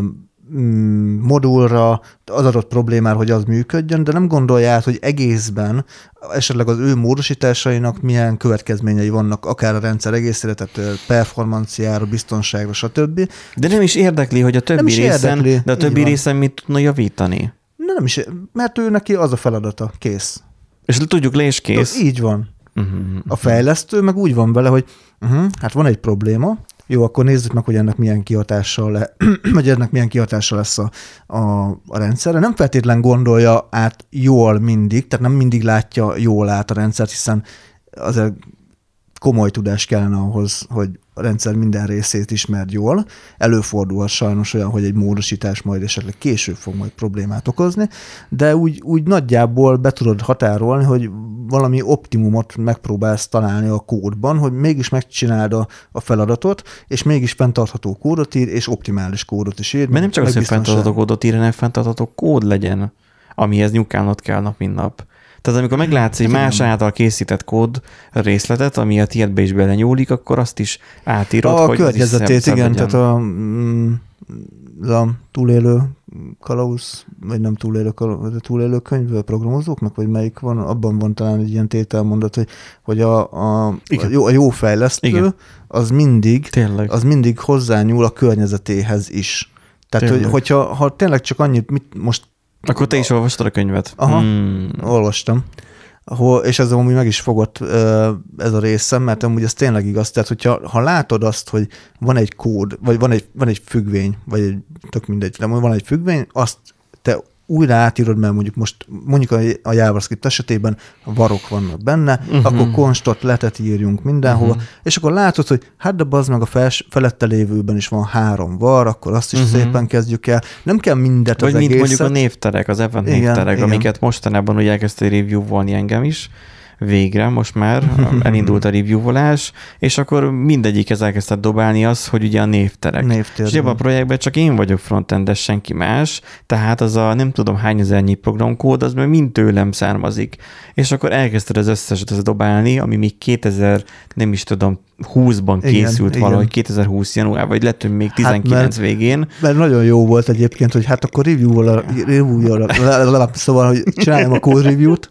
modulra, az adott problémára, hogy az működjön, de nem gondolja át, hogy egészben esetleg az ő módosításainak milyen következményei vannak, akár a rendszer egészére, tehát performanciára, biztonságra, stb. De nem is érdekli, hogy a többi is részen, érdekli, de a többi részen mit tudna javítani. De nem is, mert ő neki az a feladata, kész. És tudjuk le és kész. Így van. Uh-huh. A fejlesztő meg úgy van vele, hogy uh-huh, hát van egy probléma, jó, akkor nézzük meg, hogy ennek milyen kihatással, le, vagy ennek milyen kihatással lesz a, a, a rendszerre. Nem feltétlen gondolja át jól mindig, tehát nem mindig látja jól át a rendszert, hiszen azért komoly tudás kellene ahhoz, hogy a rendszer minden részét ismerd jól. Előfordulhat sajnos olyan, hogy egy módosítás majd esetleg később fog majd problémát okozni, de úgy, úgy nagyjából be tudod határolni, hogy valami optimumot megpróbálsz találni a kódban, hogy mégis megcsináld a, a feladatot, és mégis fenntartható kódot ír, és optimális kódot is ír. Mert nem csak az, hogy fenntartható kódot ír, hanem fenntartható kód legyen, amihez nyukálnod kell nap, mint nap. Tehát amikor meglátsz egy Hát más által készített kód részletet, ami a tiédbe is belenyúlik, akkor azt is átírod, A hogy környezetét, igen, tehát a, mm, a túlélő kalauz, vagy nem túlélő, kalauz, túlélő könyv programozóknak, vagy melyik van, abban van talán egy ilyen tételmondat, hogy, hogy a, a, a, jó, a jó fejlesztő, Igen. az mindig, Tényleg. az mindig hozzányúl a környezetéhez is. Tehát, hogy, hogyha ha tényleg csak annyit, mit most Akkor te is olvastad a könyvet? Aha. Hmm. olvastam, ahol, és ez amúgy meg is fogott ez a részem, mert amúgy ez tényleg igaz. Tehát, hogyha ha látod azt, hogy van egy kód, vagy van egy, van egy függvény, vagy egy, tök mindegy, de van egy függvény, azt te újra átírod, mert mondjuk most mondjuk a, a JavaScript esetében varok vannak benne, Mhm. uh-huh. akkor konstot letet írjunk mindenhova, uh-huh. és akkor látod, hogy hát de bazd meg a fels, felette lévőben is van három var, akkor azt is Mhm. uh-huh. szépen kezdjük el. Nem kell mindet Vagy az mint egészet. mondjuk a névterek, az event Igen, névterek, igen. amiket mostanában ugye elkezdte review-volni engem is, végre most már elindult a review-volás, és akkor mindegyikhez elkezdett dobálni az, hogy ugye a névterek. Névtér, És ebben a projektben csak én vagyok frontendes, senki más, tehát az a nem tudom hány ezernyi programkód, az már mind tőlem származik. És akkor elkezdted az összeset az dobálni, ami még 2000, nem is tudom, 20-ban Igen, készült igen. valahogy, 2020 január, vagy lehet, hogy még Hát, 19 mert- végén. Mert nagyon jó volt egyébként, hogy hát akkor review-val, review szóval, hogy csináljam a code review-t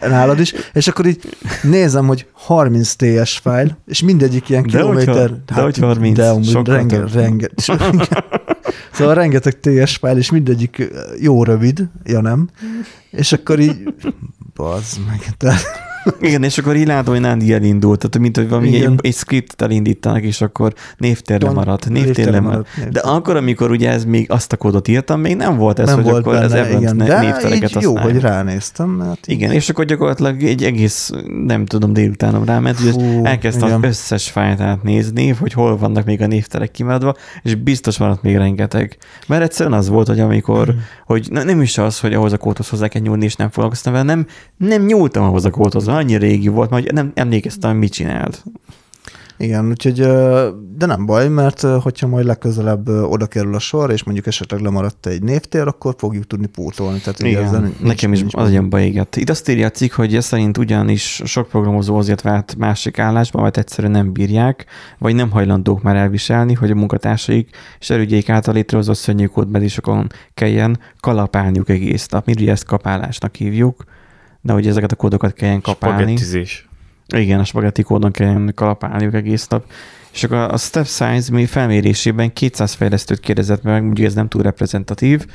nálad is, és akkor így nézem, hogy 30 TS fájl, és mindegyik ilyen De hogy kilométer. har- de hogy 30, De sokkal renge, renge, Szóval rengeteg TS fájl, és mindegyik jó rövid, ja nem, és akkor így bazd meg. Tehát, Igen, és akkor így látom, hogy Nandi elindult, tehát mint hogy valami egy, egy scriptet elindítanak, és akkor névtérre maradt, névtérre maradt. De akkor, amikor ugye ez még azt a kódot írtam, még nem volt ez, nem hogy volt akkor benne, az igen, ne- névtereket jó, használja. hogy ránéztem, mert Igen, és akkor gyakorlatilag egy egész, nem tudom, délutánom ráment, hogy elkezdtem igen. az összes fájlt átnézni, hogy hol vannak még a névterek kimaradva, és biztos maradt még rengeteg. Mert egyszerűen az volt, hogy amikor, Hmm. hogy na, nem is az, hogy ahhoz a kódhoz hozzá kell nyúlni, és nem foglalkoztam vele, nem, nem nyúltam ahhoz a kódhoz, annyi régi volt, mert nem emlékeztem, hogy mit csinált. Igen, úgyhogy, de nem baj, mert hogyha majd legközelebb oda kerül a sor, és mondjuk esetleg lemaradt egy névtér, akkor fogjuk tudni pótolni. Tehát ugye ezzel Igen, nincs- nekem is nincs az ilyen baj égett. Itt azt írja a cikk, hogy ez szerint ugyanis sok programozó azért vált másik állásba, mert egyszerűen nem bírják, vagy nem hajlandók már elviselni, hogy a munkatársaik és erődjeik által létrehozott szörnyű kódbázisokon kelljen kalapálniuk egész nap. Mi ugye ezt kapálásnak hívjuk, de hogy ezeket a kódokat kelljen kapálni. Spagettizés. Igen, a spagetti kódon kelljen kalapálniuk egész nap. És akkor a Step Size mi felmérésében 200 fejlesztőt kérdezett meg, mondjuk ez nem túl reprezentatív,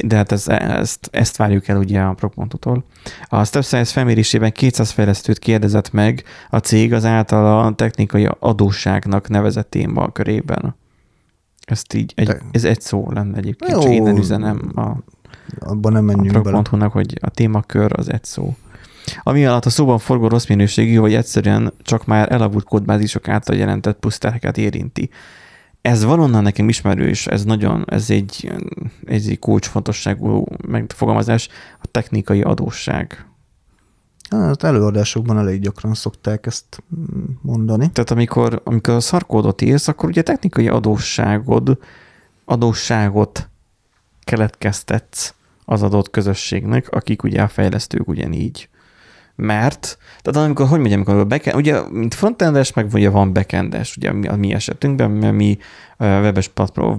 de hát ez, ezt, ezt várjuk el ugye a Propontoktól. A Step Size felmérésében 200 fejlesztőt kérdezett meg a cég az által a technikai adósságnak nevezett téma körében. Ezt így, egy, ez egy szó lenne egyébként, Jó. csak innen üzenem a, Abban nem a menjünk bele. Prog.hu-nak, hogy a témakör az egy szó. Ami alatt a szóban forgó rossz minőségű, vagy egyszerűen csak már elavult kódbázisok által jelentett puszterheket érinti. Ez valonnan nekem ismerős, ez nagyon, ez egy, ez egy kulcsfontosságú megfogalmazás, a technikai adósság. Hát előadásokban elég gyakran szokták ezt mondani. Tehát amikor, amikor a szarkódot írsz, akkor ugye technikai adósságod, adósságot keletkeztetsz az adott közösségnek, akik ugye a fejlesztők ugyanígy. Mert, tehát amikor, hogy mondjam, amikor backend, ugye, mint frontendes, meg ugye van backendes, ugye a mi esetünkben, mert mi webes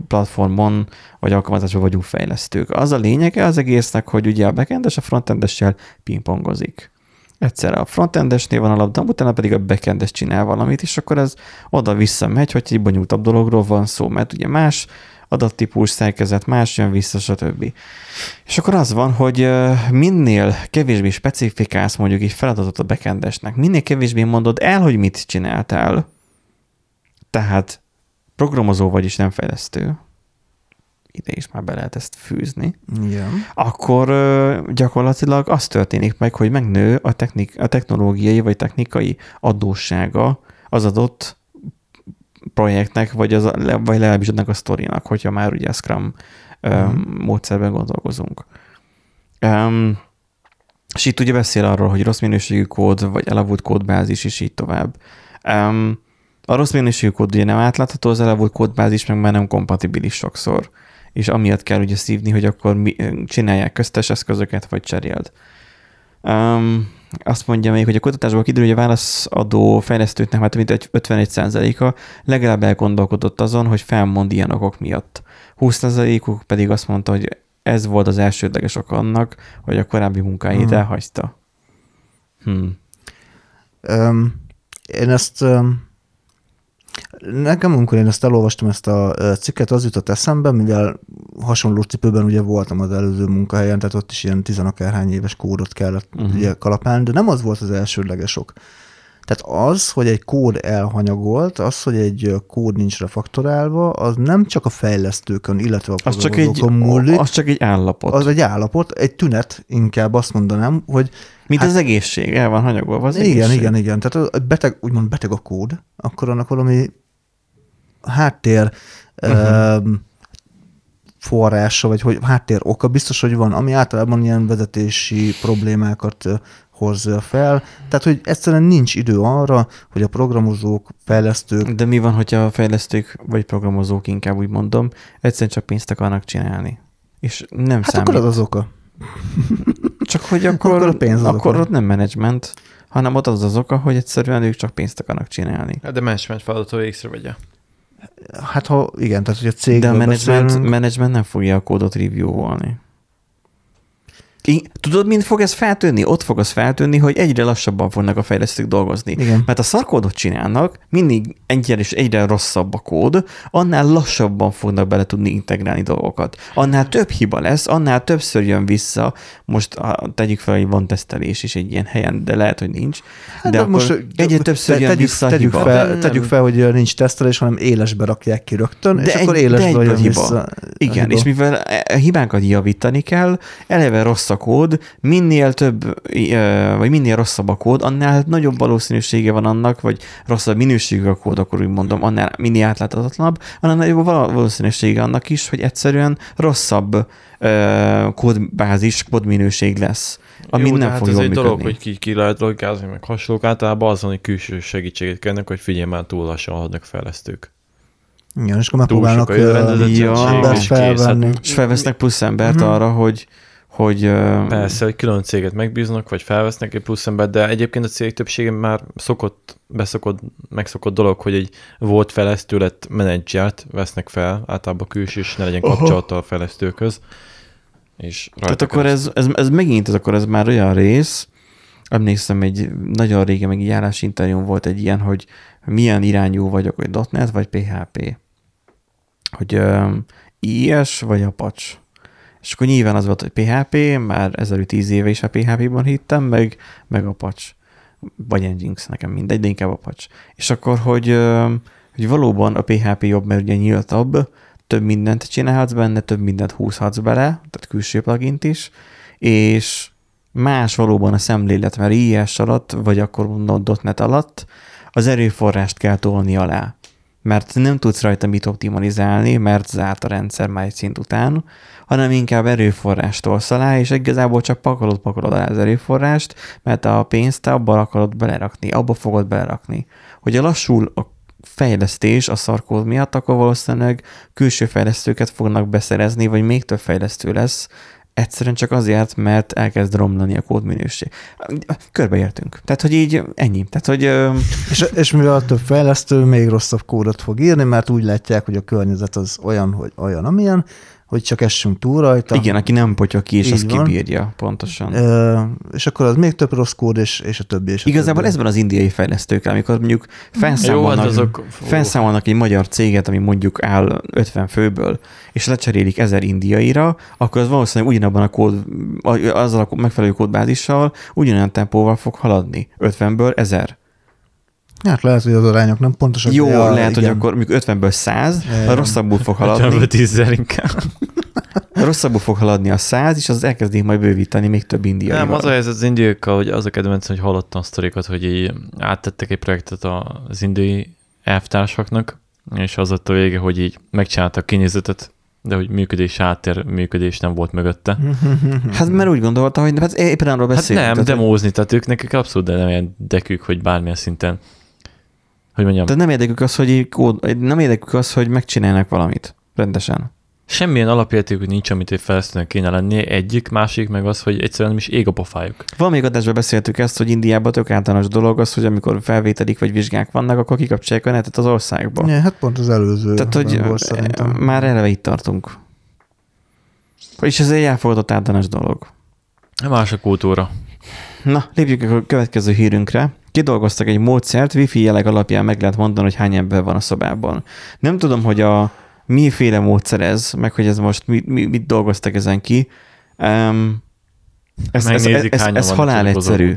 platformon vagy alkalmazásban vagyunk fejlesztők. Az a lényege az egésznek, hogy ugye a backendes a frontendessel pingpongozik. Egyszerre a frontendesnél van a labda, utána pedig a backendes csinál valamit, és akkor ez oda-vissza megy, hogy egy bonyolultabb dologról van szó, mert ugye más adattípus, szerkezet, más jön vissza, stb. És akkor az van, hogy minél kevésbé specifikálsz mondjuk egy feladatot a backendesnek, minél kevésbé mondod el, hogy mit csináltál, tehát programozó vagy is nem fejlesztő, ide is már be lehet ezt fűzni, Igen. akkor gyakorlatilag az történik meg, hogy megnő a, technik, a technológiai vagy technikai adóssága az adott projektnek, vagy, az, vagy legalábbis annak a sztorinak, hogyha már ugye a Scrum uh-huh. módszerben gondolkozunk. Um, és itt ugye beszél arról, hogy rossz minőségű kód, vagy elavult kódbázis, és így tovább. Um, a rossz minőségű kód ugye nem átlátható, az elavult kódbázis meg már nem kompatibilis sokszor, és amiatt kell ugye szívni, hogy akkor mi, csinálják köztes eszközöket, vagy cseréld. Um, azt mondja még, hogy a kutatásból kiderül, hogy a válaszadó fejlesztőknek már több mint 51%-a legalább elgondolkodott azon, hogy felmond ilyen okok miatt. 20%-uk pedig azt mondta, hogy ez volt az elsődleges ok annak, hogy a korábbi munkáit hmm. elhagyta. Hmm. Um, én ezt um, Nekem, amikor én ezt elolvastam, ezt a cikket, az jutott eszembe, mivel hasonló cipőben ugye voltam az előző munkahelyen, tehát ott is ilyen tizenakárhány éves kódot kellett uh-huh. ugye kalapálni, de nem az volt az elsődleges ok. Tehát az, hogy egy kód elhanyagolt, az, hogy egy kód nincs refaktorálva, az nem csak a fejlesztőkön, illetve a az csak egy, múlik, az csak egy állapot. Az egy állapot, egy tünet, inkább azt mondanám, hogy mint hát, az egészség, el van hanyagolva az Igen, egészség. igen, igen. Tehát a beteg, úgymond beteg a kód, akkor annak valami háttér uh-huh. forrása, vagy hogy háttér oka biztos, hogy van, ami általában ilyen vezetési problémákat hozza fel. Tehát, hogy egyszerűen nincs idő arra, hogy a programozók, fejlesztők... De mi van, hogyha a fejlesztők, vagy programozók inkább úgy mondom, egyszerűen csak pénzt akarnak csinálni? És nem hát számít. akkor az az oka. Csak hogy akkor, akkor, a pénz az akkor ott nem menedzsment, hanem ott az az oka, hogy egyszerűen ők csak pénzt akarnak csinálni. Hát de menedzsment feladatot észrevegye. Hát ha igen, tehát hogy a cég. De a menedzsment, menedzsment nem fogja a kódot review-olni. Tudod, mint fog ez feltűnni? Ott fog az feltűnni, hogy egyre lassabban fognak a fejlesztők dolgozni. Igen. Mert a szarkódot csinálnak, mindig egyre és egyre rosszabb a kód, annál lassabban fognak bele tudni integrálni dolgokat. Annál több hiba lesz, annál többször jön vissza, most a, tegyük fel, hogy van tesztelés is egy ilyen helyen, de lehet, hogy nincs. De, de akkor most egyre többször jön tegyük, vissza tegyük hiba. Fel, tegyük fel, hogy nincs tesztelés, hanem élesbe rakják ki rögtön, de és egy, akkor élesbe jön hiba. vissza. Igen, hiba. és mivel a hibánkat javítani kell, eleve rossz a kód, minél több, vagy minél rosszabb a kód, annál nagyobb valószínűsége van annak, vagy rosszabb minőségű a kód, akkor úgy mondom, annál minél átláthatatlanabb, annál nagyobb valószínűsége annak is, hogy egyszerűen rosszabb kódbázis, kódminőség lesz. Ami Jó, nem hát fog ez egy működni. dolog, hogy ki, ki lehet logikázni, meg hasonlók. Általában azon, hogy külső segítséget kérnek, hogy figyelj már túl lassan haladnak fejlesztők. Igen, és akkor megpróbálnak ja, embert felvenni. És felvesznek plusz embert uh-huh. arra, hogy hogy... Persze, hogy külön céget megbíznak, vagy felvesznek egy plusz embert, de egyébként a cég többsége már szokott, beszokott, megszokott dolog, hogy egy volt fejlesztő lett menedzsert vesznek fel, általában külső, és ne legyen kapcsolata a fejlesztőköz. És Tehát akkor ez, ez, ez, megint, ez akkor ez már olyan rész, emlékszem, egy nagyon régen meg egy állási interjún volt egy ilyen, hogy milyen irányú vagyok, hogy .NET vagy PHP. Hogy um, IS vagy Apache és akkor nyilván az volt, hogy PHP, már ezelőtt tíz éve is a PHP-ban hittem, meg, meg a patch. Vagy Nginx, nekem mindegy, de inkább a patch. És akkor, hogy, hogy valóban a PHP jobb, mert ugye nyíltabb, több mindent csinálhatsz benne, több mindent húzhatsz bele, tehát külső plugint is, és más valóban a szemlélet, mert IS alatt, vagy akkor mondom .NET alatt, az erőforrást kell tolni alá. Mert nem tudsz rajta mit optimalizálni, mert zárt a rendszer már egy szint után, hanem inkább erőforrást tolsz alá, és igazából csak pakolod, pakolod alá az erőforrást, mert a pénzt abba akarod belerakni, abba fogod belerakni. Hogyha lassul a fejlesztés a szarkód miatt, akkor valószínűleg külső fejlesztőket fognak beszerezni, vagy még több fejlesztő lesz, egyszerűen csak azért, mert elkezd romlani a kódminőség. Körbeértünk. Tehát, hogy így ennyi. Tehát, hogy... És, és mivel a több fejlesztő még rosszabb kódot fog írni, mert úgy látják, hogy a környezet az olyan, hogy olyan, amilyen, hogy csak essünk túl rajta. Igen, aki nem potya ki, és Így az van. kibírja, pontosan. Ö, és akkor az még több rossz kód, és, és a többi. És a Igazából többi. ez van az indiai fejlesztőkkel, amikor mondjuk felszámolnak, Jó, hát azok... felszámolnak egy magyar céget, ami mondjuk áll 50 főből, és lecserélik ezer indiaira, akkor az valószínűleg ugyanabban a kód, azzal a megfelelő kódbázissal ugyanolyan tempóval fog haladni. 50-ből 1000. Hát lehet, hogy az arányok nem pontosak. Jó, ja, lehet, igen. hogy akkor mondjuk 50-ből 100, a rosszabbul fog haladni. 10 inkább. rosszabbul fog haladni a 100, és az elkezdik majd bővíteni még több indiai. Nem, az a helyzet az indiaiakkal, hogy az a kedvenc, hogy hallottam sztorikat, hogy így áttettek egy projektet az indiai elvtársaknak, és az lett a vége, hogy így megcsináltak kinézetet, de hogy működés áttér, működés nem volt mögötte. Hát mert úgy gondolta, hogy hát éppen arról beszélünk. Hát nem, tehát, demózni, tehát ők nekik abszolút nem ilyen dekük, hogy bármilyen szinten hogy mondjam. Tehát nem érdekük az, hogy kód, nem érdekük az, hogy megcsinálnak valamit rendesen. Semmilyen alapértékük nincs, amit egy fejlesztőnek kéne lenni. Egyik, másik meg az, hogy egyszerűen nem is ég a pofájuk. Valamelyik adásban beszéltük ezt, hogy Indiában tök általános dolog az, hogy amikor felvételik vagy vizsgák vannak, akkor kikapcsolják a netet az országba. Ja, hát pont az előző. Tehát, hogy volt, már eleve itt tartunk. És ez egy elfogadott általános dolog. Más a kultúra. Na, lépjük a következő hírünkre. Kidolgoztak egy módszert, wifi jelek alapján meg lehet mondani, hogy hány ember van a szobában. Nem tudom, hogy a miféle módszer ez, meg hogy ez most mit, mit, mit dolgoztak ezen ki. Um, ez, ez, ez, ez, ez halál egyszerű.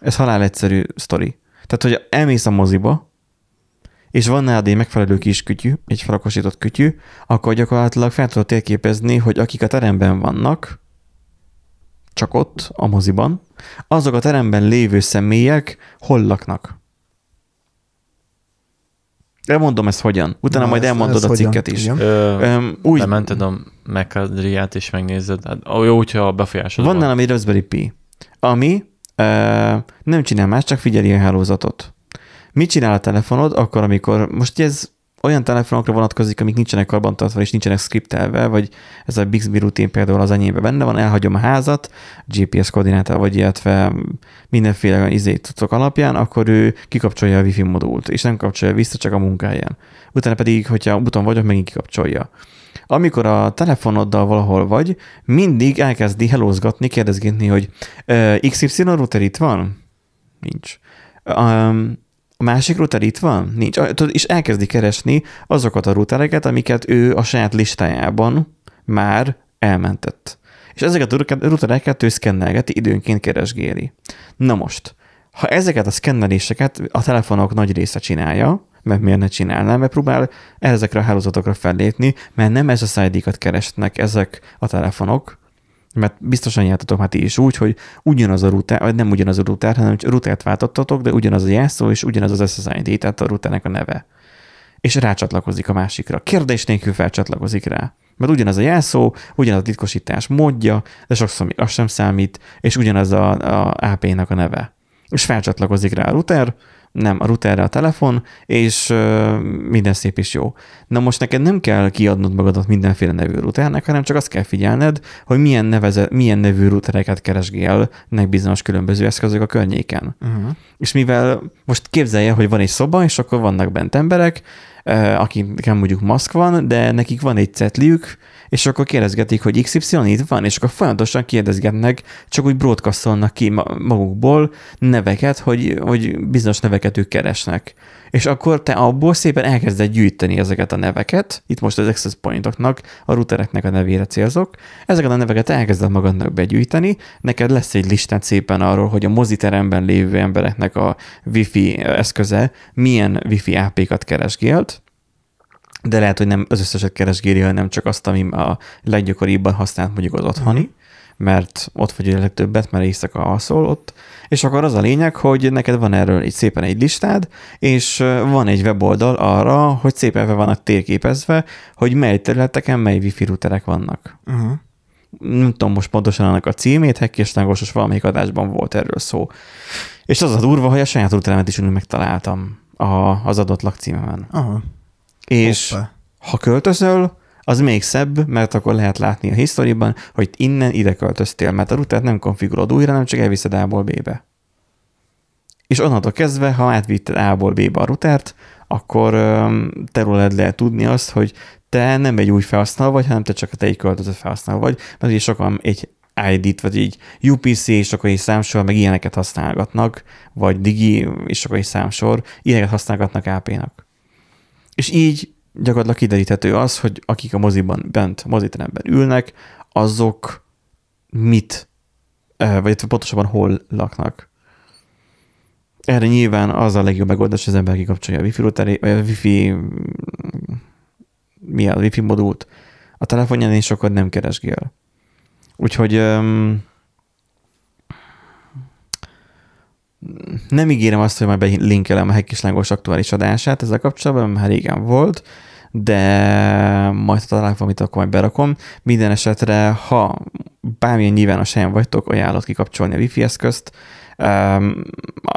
Ez halál egyszerű sztori. Tehát, hogy elmész a moziba, és van nálad egy megfelelő kis kütyű, egy felakosított kütyű, akkor gyakorlatilag fel tudod térképezni, hogy akik a teremben vannak, csak ott, a moziban, azok a teremben lévő személyek hol laknak. Elmondom ezt hogyan. Utána Na, majd ez, elmondod ez a cikket hogyan? is. Ö, úgy, bemented a McAdriát és megnézed. Hát, jó, hogyha befolyásolod. Van nálam egy Raspberry Pi, ami uh, nem csinál más, csak figyeli a hálózatot. Mit csinál a telefonod akkor, amikor, most ez olyan telefonokra vonatkozik, amik nincsenek karbantartva és nincsenek skriptelve, vagy ez a Bixby rutin például az enyémben benne van, elhagyom a házat, GPS koordináta, vagy illetve mindenféle izét tudok alapján, akkor ő kikapcsolja a wifi modult, és nem kapcsolja vissza csak a munkáján. Utána pedig, hogyha úton vagyok, megint kikapcsolja. Amikor a telefonoddal valahol vagy, mindig elkezdi helózgatni, kérdezgetni, hogy XY router itt van? Nincs. Um, a másik router itt van? Nincs. És elkezdi keresni azokat a routereket, amiket ő a saját listájában már elmentett. És ezeket a routereket ő szkennelgeti, időnként keresgéli. Na most, ha ezeket a szkenneléseket a telefonok nagy része csinálja, mert miért ne csinálná, mert próbál ezekre a hálózatokra fellépni, mert nem SSID-kat keresnek ezek a telefonok, mert biztosan jártatok már ti is úgy, hogy ugyanaz a router, vagy nem ugyanaz a router, hanem routert váltottatok, de ugyanaz a jelszó, és ugyanaz az SSID, tehát a routernek a neve. És rácsatlakozik a másikra. Kérdés nélkül felcsatlakozik rá. Mert ugyanaz a jelszó, ugyanaz a titkosítás módja, de sokszor még az sem számít, és ugyanaz a, a AP-nak a neve. És felcsatlakozik rá a router, nem, a routerre a telefon, és minden szép és jó. Na most neked nem kell kiadnod magadat mindenféle nevű routernek, hanem csak azt kell figyelned, hogy milyen, neveze, milyen nevű routereket keresgélnek bizonyos különböző eszközök a környéken. Uh-huh. És mivel most képzelje, hogy van egy szoba, és akkor vannak bent emberek, akiknek mondjuk maszk van, de nekik van egy cetliük, és akkor kérdezgetik, hogy XY itt van, és akkor folyamatosan kérdezgetnek, csak úgy broadcastolnak ki magukból neveket, hogy, hogy bizonyos neveket ők keresnek. És akkor te abból szépen elkezded gyűjteni ezeket a neveket, itt most az access pointoknak, a routereknek a nevére célzok, ezeket a neveket elkezded magadnak begyűjteni, neked lesz egy listát szépen arról, hogy a moziteremben lévő embereknek a wifi eszköze milyen wifi AP-kat keresgélt, de lehet, hogy nem az összeset keresgéli, hanem csak azt, ami a leggyakoribban használt mondjuk az otthoni, mert ott vagy a legtöbbet, mert éjszaka alszol ott, és akkor az a lényeg, hogy neked van erről egy szépen egy listád, és van egy weboldal arra, hogy szépen be vannak térképezve, hogy mely területeken mely wifi routerek vannak. Uh-huh. Nem tudom most pontosan annak a címét, Hekkéslágosos valamelyik adásban volt erről szó. És az a durva, hogy a saját routeremet is úgy megtaláltam a, az adott lakcímemen. Aha. És Hoppá. ha költözöl, az még szebb, mert akkor lehet látni a historiban, hogy innen ide költöztél, mert a routert nem konfigurálod újra, nem csak elviszed A-ból B-be. És onnantól kezdve, ha átvitted A-ból B-be a routert, akkor öm, te rólad lehet tudni azt, hogy te nem egy új felhasználó vagy, hanem te csak te egy költözött felhasználó vagy, mert ugye sokan egy ID-t, vagy így UPC, és akkor egy számsor, meg ilyeneket használgatnak, vagy Digi, és akkor egy számsor, ilyeneket használgatnak AP-nak. És így gyakorlatilag kideríthető az, hogy akik a moziban bent, moziteremben ülnek, azok mit, vagy pontosabban hol laknak. Erre nyilván az a legjobb megoldás, hogy az ember kikapcsolja a wifi, routeré, vagy a wifi mi a wifi modult a telefonján, és akkor nem keresgél. Úgyhogy um, nem ígérem azt, hogy majd belinkelem a Hekkislángos aktuális adását ezzel kapcsolatban, mert régen volt, de majd ha találok valamit, akkor majd berakom. Minden esetre, ha bármilyen nyilvános helyen vagytok, ajánlott kikapcsolni a wifi eszközt, um,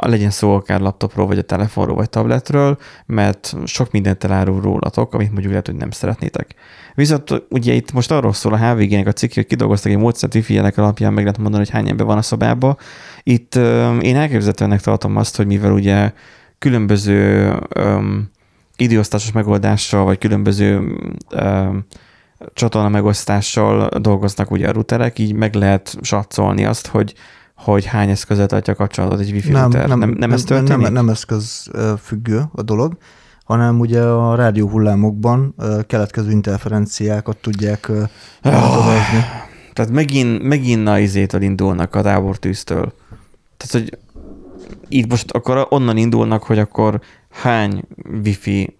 legyen szó akár laptopról, vagy a telefonról, vagy tabletről, mert sok mindent elárul rólatok, amit mondjuk lehet, hogy nem szeretnétek. Viszont ugye itt most arról szól a HVG-nek a cikk, hogy kidolgoztak egy módszert wifi alapján, meg lehet mondani, hogy hány ember van a szobába. Itt én elképzelhetőnek tartom azt, hogy mivel ugye különböző um, időosztásos megoldással, vagy különböző um, csatorna megosztással dolgoznak ugye a routerek, így meg lehet satszolni azt, hogy hogy hány eszközzel tartja kapcsolatot egy wifi Nem, router. nem, nem, nem ez történik? Nem, nem eszköz függő a dolog, hanem ugye a rádió hullámokban ö, keletkező interferenciákat tudják ö, Ah. Tehát megint, megint a izétől indulnak, a tábortűztől. Tehát, hogy itt most akkor onnan indulnak, hogy akkor hány wifi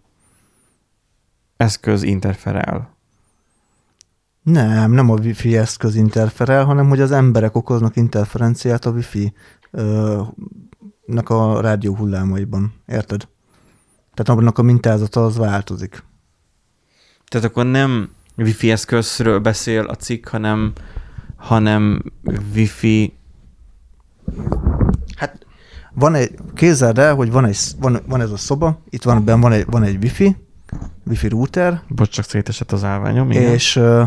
eszköz interferál. Nem, nem a wifi eszköz interferál, hanem hogy az emberek okoznak interferenciát a wifi ö, nek a rádió hullámaiban. Érted? Tehát annak a mintázata az változik. Tehát akkor nem wifi eszközről beszél a cikk, hanem, hanem wifi... Hát van egy, képzeld el, hogy van, egy, van, van ez a szoba, itt van, benn van egy, van egy wifi, wifi router, Bocs, csak szétesett az állványom. Igen. és ö,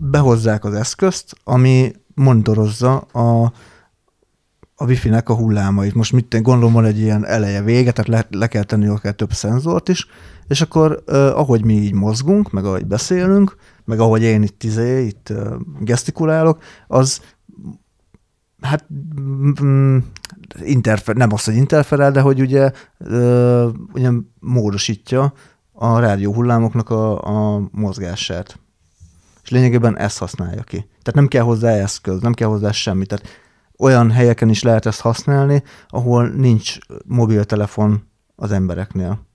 behozzák az eszközt, ami monitorozza a, a wifi-nek a hullámait. Most mit gondolom, van egy ilyen eleje vége, tehát le, le kell tenni akár több szenzort is, és akkor ö, ahogy mi így mozgunk, meg ahogy beszélünk, meg ahogy én itt, izé, itt ö, gesztikulálok, az hát mm, interfer, nem az, hogy interferál, de hogy ugye, ö, ugye módosítja a rádió hullámoknak a, a mozgását. És lényegében ezt használja ki. Tehát nem kell hozzá eszköz, nem kell hozzá semmi. Tehát olyan helyeken is lehet ezt használni, ahol nincs mobiltelefon az embereknél.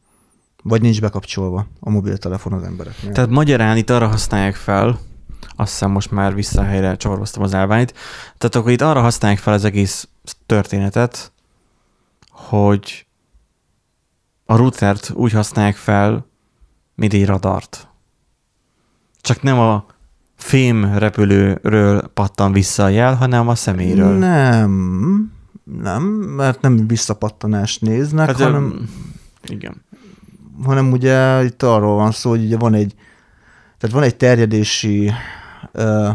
Vagy nincs bekapcsolva a mobiltelefon az embereknél. Tehát magyarán itt arra használják fel, azt hiszem most már vissza helyre csavaroztam az állványt, tehát akkor itt arra használják fel az egész történetet, hogy a routert úgy használják fel, mint egy radart. Csak nem a fém repülőről pattan vissza a jel, hanem a személyről. Nem, nem, mert nem visszapattanást néznek, Hát, hanem, Igen. hanem ugye itt arról van szó, hogy ugye van egy, tehát van egy terjedési ö,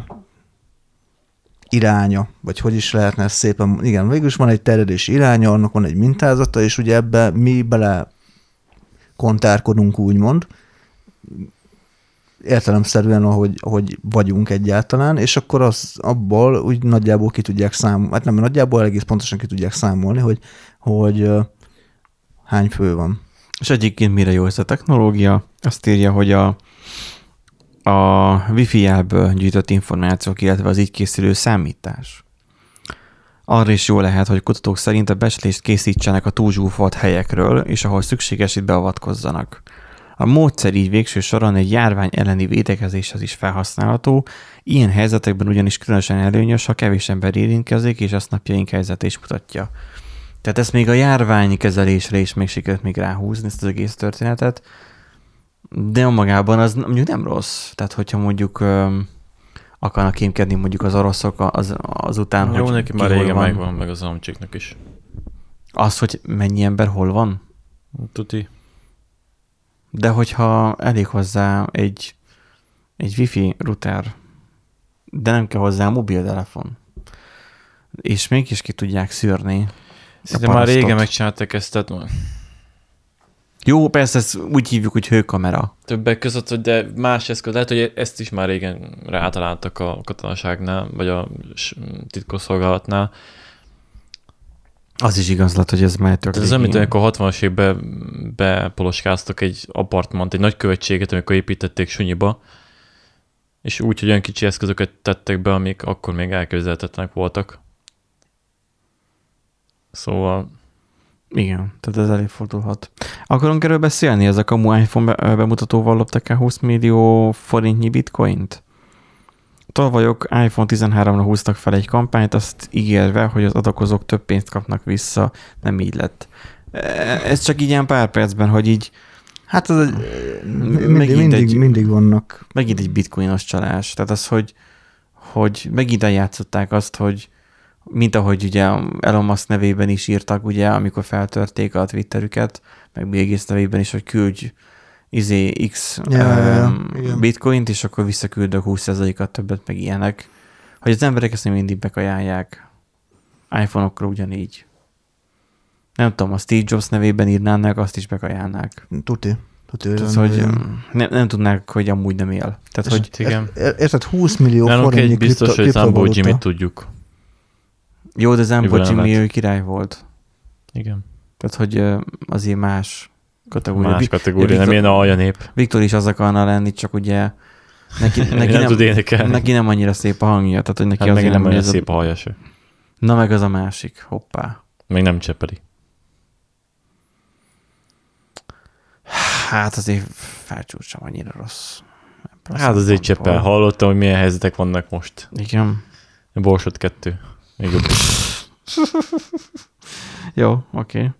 iránya, vagy hogy is lehetne szépen, igen, végülis van egy terjedési iránya, annak van egy mintázata, és ugye ebbe mi bele kontárkodunk, úgymond, értelemszerűen, ahogy, ahogy vagyunk egyáltalán, és akkor az abból úgy nagyjából ki tudják számolni, hát nem nagyjából, egész pontosan ki tudják számolni, hogy, hogy hány fő van. És egyébként mire jó ez a technológia? Azt írja, hogy a, a Wi-Fi jelből gyűjtött információk, illetve az így készülő számítás. Arra is jó lehet, hogy kutatók szerint a becslést készítsenek a túlzsúfolt helyekről, és ahol szükséges, itt beavatkozzanak. A módszer így végső soron egy járvány elleni védekezéshez is felhasználható, ilyen helyzetekben ugyanis különösen előnyös, ha kevés ember érintkezik, és azt napjaink helyzet is mutatja. Tehát ezt még a járvány kezelésre is még sikerült még ráhúzni, ezt az egész történetet, de magában az mondjuk nem rossz. Tehát, hogyha mondjuk öm, akarnak kémkedni mondjuk az oroszok az, azután, Jó, hogy neki ki már régen van. megvan, meg az amcsiknak is. Az, hogy mennyi ember hol van? Tuti. De hogyha elég hozzá egy, egy wifi router, de nem kell hozzá mobiltelefon, és mégis ki tudják szűrni. Szerintem már régen megcsinálták ezt, tehát Jó, persze ezt úgy hívjuk, hogy hőkamera. többek között, hogy de más eszköz, lehet, hogy ezt is már régen rátaláltak a katonaságnál, vagy a titkosszolgálatnál. Az is igaz lett, hogy ez már tök Tehát ez olyan, mint amikor 60-as évben bepoloskáztak egy apartmant, egy nagy követséget, amikor építették sunyiba, és úgy, hogy olyan kicsi eszközöket tettek be, amik akkor még elképzelhetetlenek voltak. Szóval Igen, tehát ez előfordulhat. Akarunk erről beszélni? Ez a kamu iPhone be- bemutatóval loptak el 20 millió forintnyi bitcoint? Tolvajok iPhone 13-ra húztak fel egy kampányt, azt ígérve, hogy az adakozók több pénzt kapnak vissza. Nem így lett. E- Ez csak így ilyen pár percben, hogy így Hát az egy, mindig, Megint mindig, egy- mindig vannak. megint egy bitcoinos csalás. Tehát az, hogy, hogy megint eljátszották azt, hogy mint ahogy ugye Elon Musk nevében is írtak, ugye, amikor feltörték a Twitterüket, meg Bill Gates nevében is, hogy küldj izé X Ja, ja, ja, um, igen. bitcoint, és akkor visszaküldök 20%-at többet, meg ilyenek. Hogy az emberek ezt még mindig bekajálják. iPhone-okra ugyanígy. Nem tudom, a Steve Jobs nevében írnának, azt is bekajálnák. Tuti. Tuti Tehát, hogy olyan. nem, nem tudnák, hogy amúgy nem él. Tehát, hogy hát igen. Érted, 20 millió Nálunk forintnyi egy biztos, kripto- hogy Zambó kriptovaluta. Jimmy tudjuk. jó, de Zambo nem Jimmy ő király volt. Igen. Tehát, hogy azért más kategória. Más kategória, Viktor- nem ilyen alja nép. Viktor is az akarna lenni, csak ugye neki, neki, nem, nem, tud énekelni. neki nem annyira szép a hangja, tehát hogy neki hát meg nem olyan ez a- szép a haja se. Na meg az a másik, hoppá. Még nem csepeli. Hát azért felcsúcsam annyira rossz. Ebből a Hát azért cseppel. Hallottam, hogy milyen helyzetek vannak most. Igen. Borsod kettő. Még jobb. Jó, oké. Okay.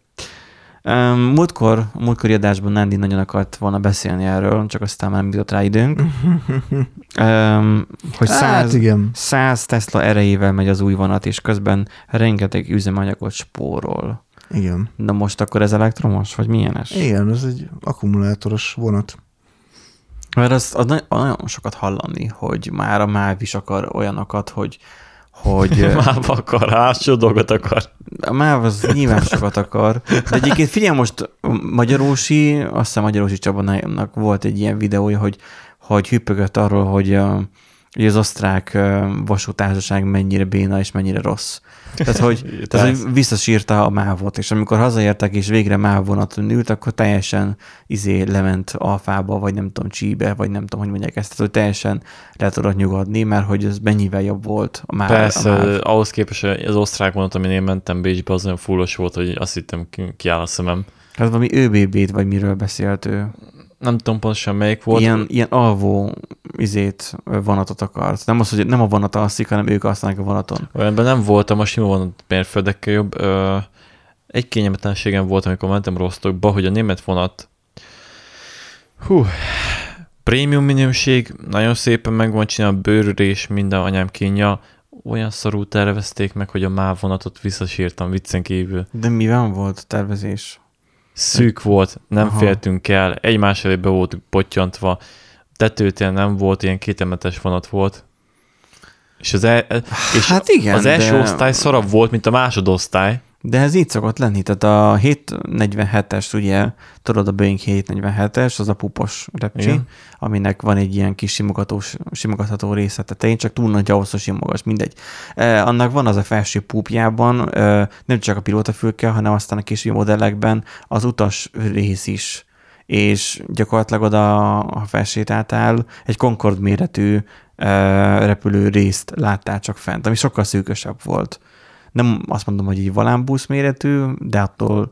Múltkor, a múltkori adásban Nandi nagyon akart volna beszélni erről, csak aztán már nem jutott rá időnk. um, hogy Hát száz, igen. 100 Tesla erejével megy az új vonat, és közben rengeteg üzemanyagot spórol. Igen. Na most akkor ez elektromos, vagy milyenes? Igen, ez egy akkumulátoros vonat. Mert az nagy- nagyon sokat hallani, hogy már a MÁV is akar olyanokat, hogy, hogy ö, Már akar, hátsó dolgot akar. a MÁV az nyilván sokat akar. De egyébként figyelj most, Magyarósi, azt hiszem Magyarósi Csabanának volt egy ilyen videója, hogy, hogy hüppögött arról, hogy, ö, hogy az osztrák vasútársaság mennyire béna és mennyire rossz. Tehát, hogy, tehát, hogy visszasírta a mávot, és amikor hazaértek, és végre máv vonaton ült, akkor teljesen izé lement alfába, vagy nem tudom, csíbe, vagy nem tudom, hogy mondják ezt, tehát, hogy teljesen le tudott nyugodni, mert hogy ez mennyivel jobb volt a máv. Persze, a máv. ahhoz képest az osztrák vonat, amin én mentem Bécsbe, az olyan fullos volt, hogy azt hittem ki- kiáll a szemem. Hát valami ÖBB-t, vagy miről beszélt ő. Nem tudom pontosan melyik volt. Ilyen, ilyen alvó izét, vonatot akart. Nem az, hogy nem a vonat alszik, hanem ők alszanak a vonaton. Olyanben nem voltam, a sima vonat mérföldekkel jobb. Ö, egy kényelmetlenségem volt, amikor mentem Rostokba, hogy a német vonat hú, prémium minőség, nagyon szépen meg van csinálva, bőrülés, minden anyám kínja, olyan szarú tervezték meg, hogy a MÁV vonatot visszasírtam viccen kívül. De mivel volt a tervezés? Szűk volt, nem Aha. Féltünk el, egymás elé be voltunk pottyantva, tetőtél nem volt, ilyen kétemetes vonat volt. És az, el, és Hát igen, az első de- osztály szarabb volt, mint a másodosztály. De ez így szokott lenni, tehát a 747-es, ugye, tudod, a Boeing 747-es, az a pupos repcsi, Igen. aminek van egy ilyen kis simogatós, simogatható része tetején, csak túl nagy ahhoz, hogy simogass, mindegy. Eh, annak van az a felső púpjában, eh, nem csak a pilótafülke, hanem aztán a későbbi modellekben az utas rész is és gyakorlatilag oda, ha felsétáltál, egy Concorde méretű repülő részt láttál csak fent, ami sokkal szűkösebb volt nem azt mondom, hogy így volánbusz méretű, de attól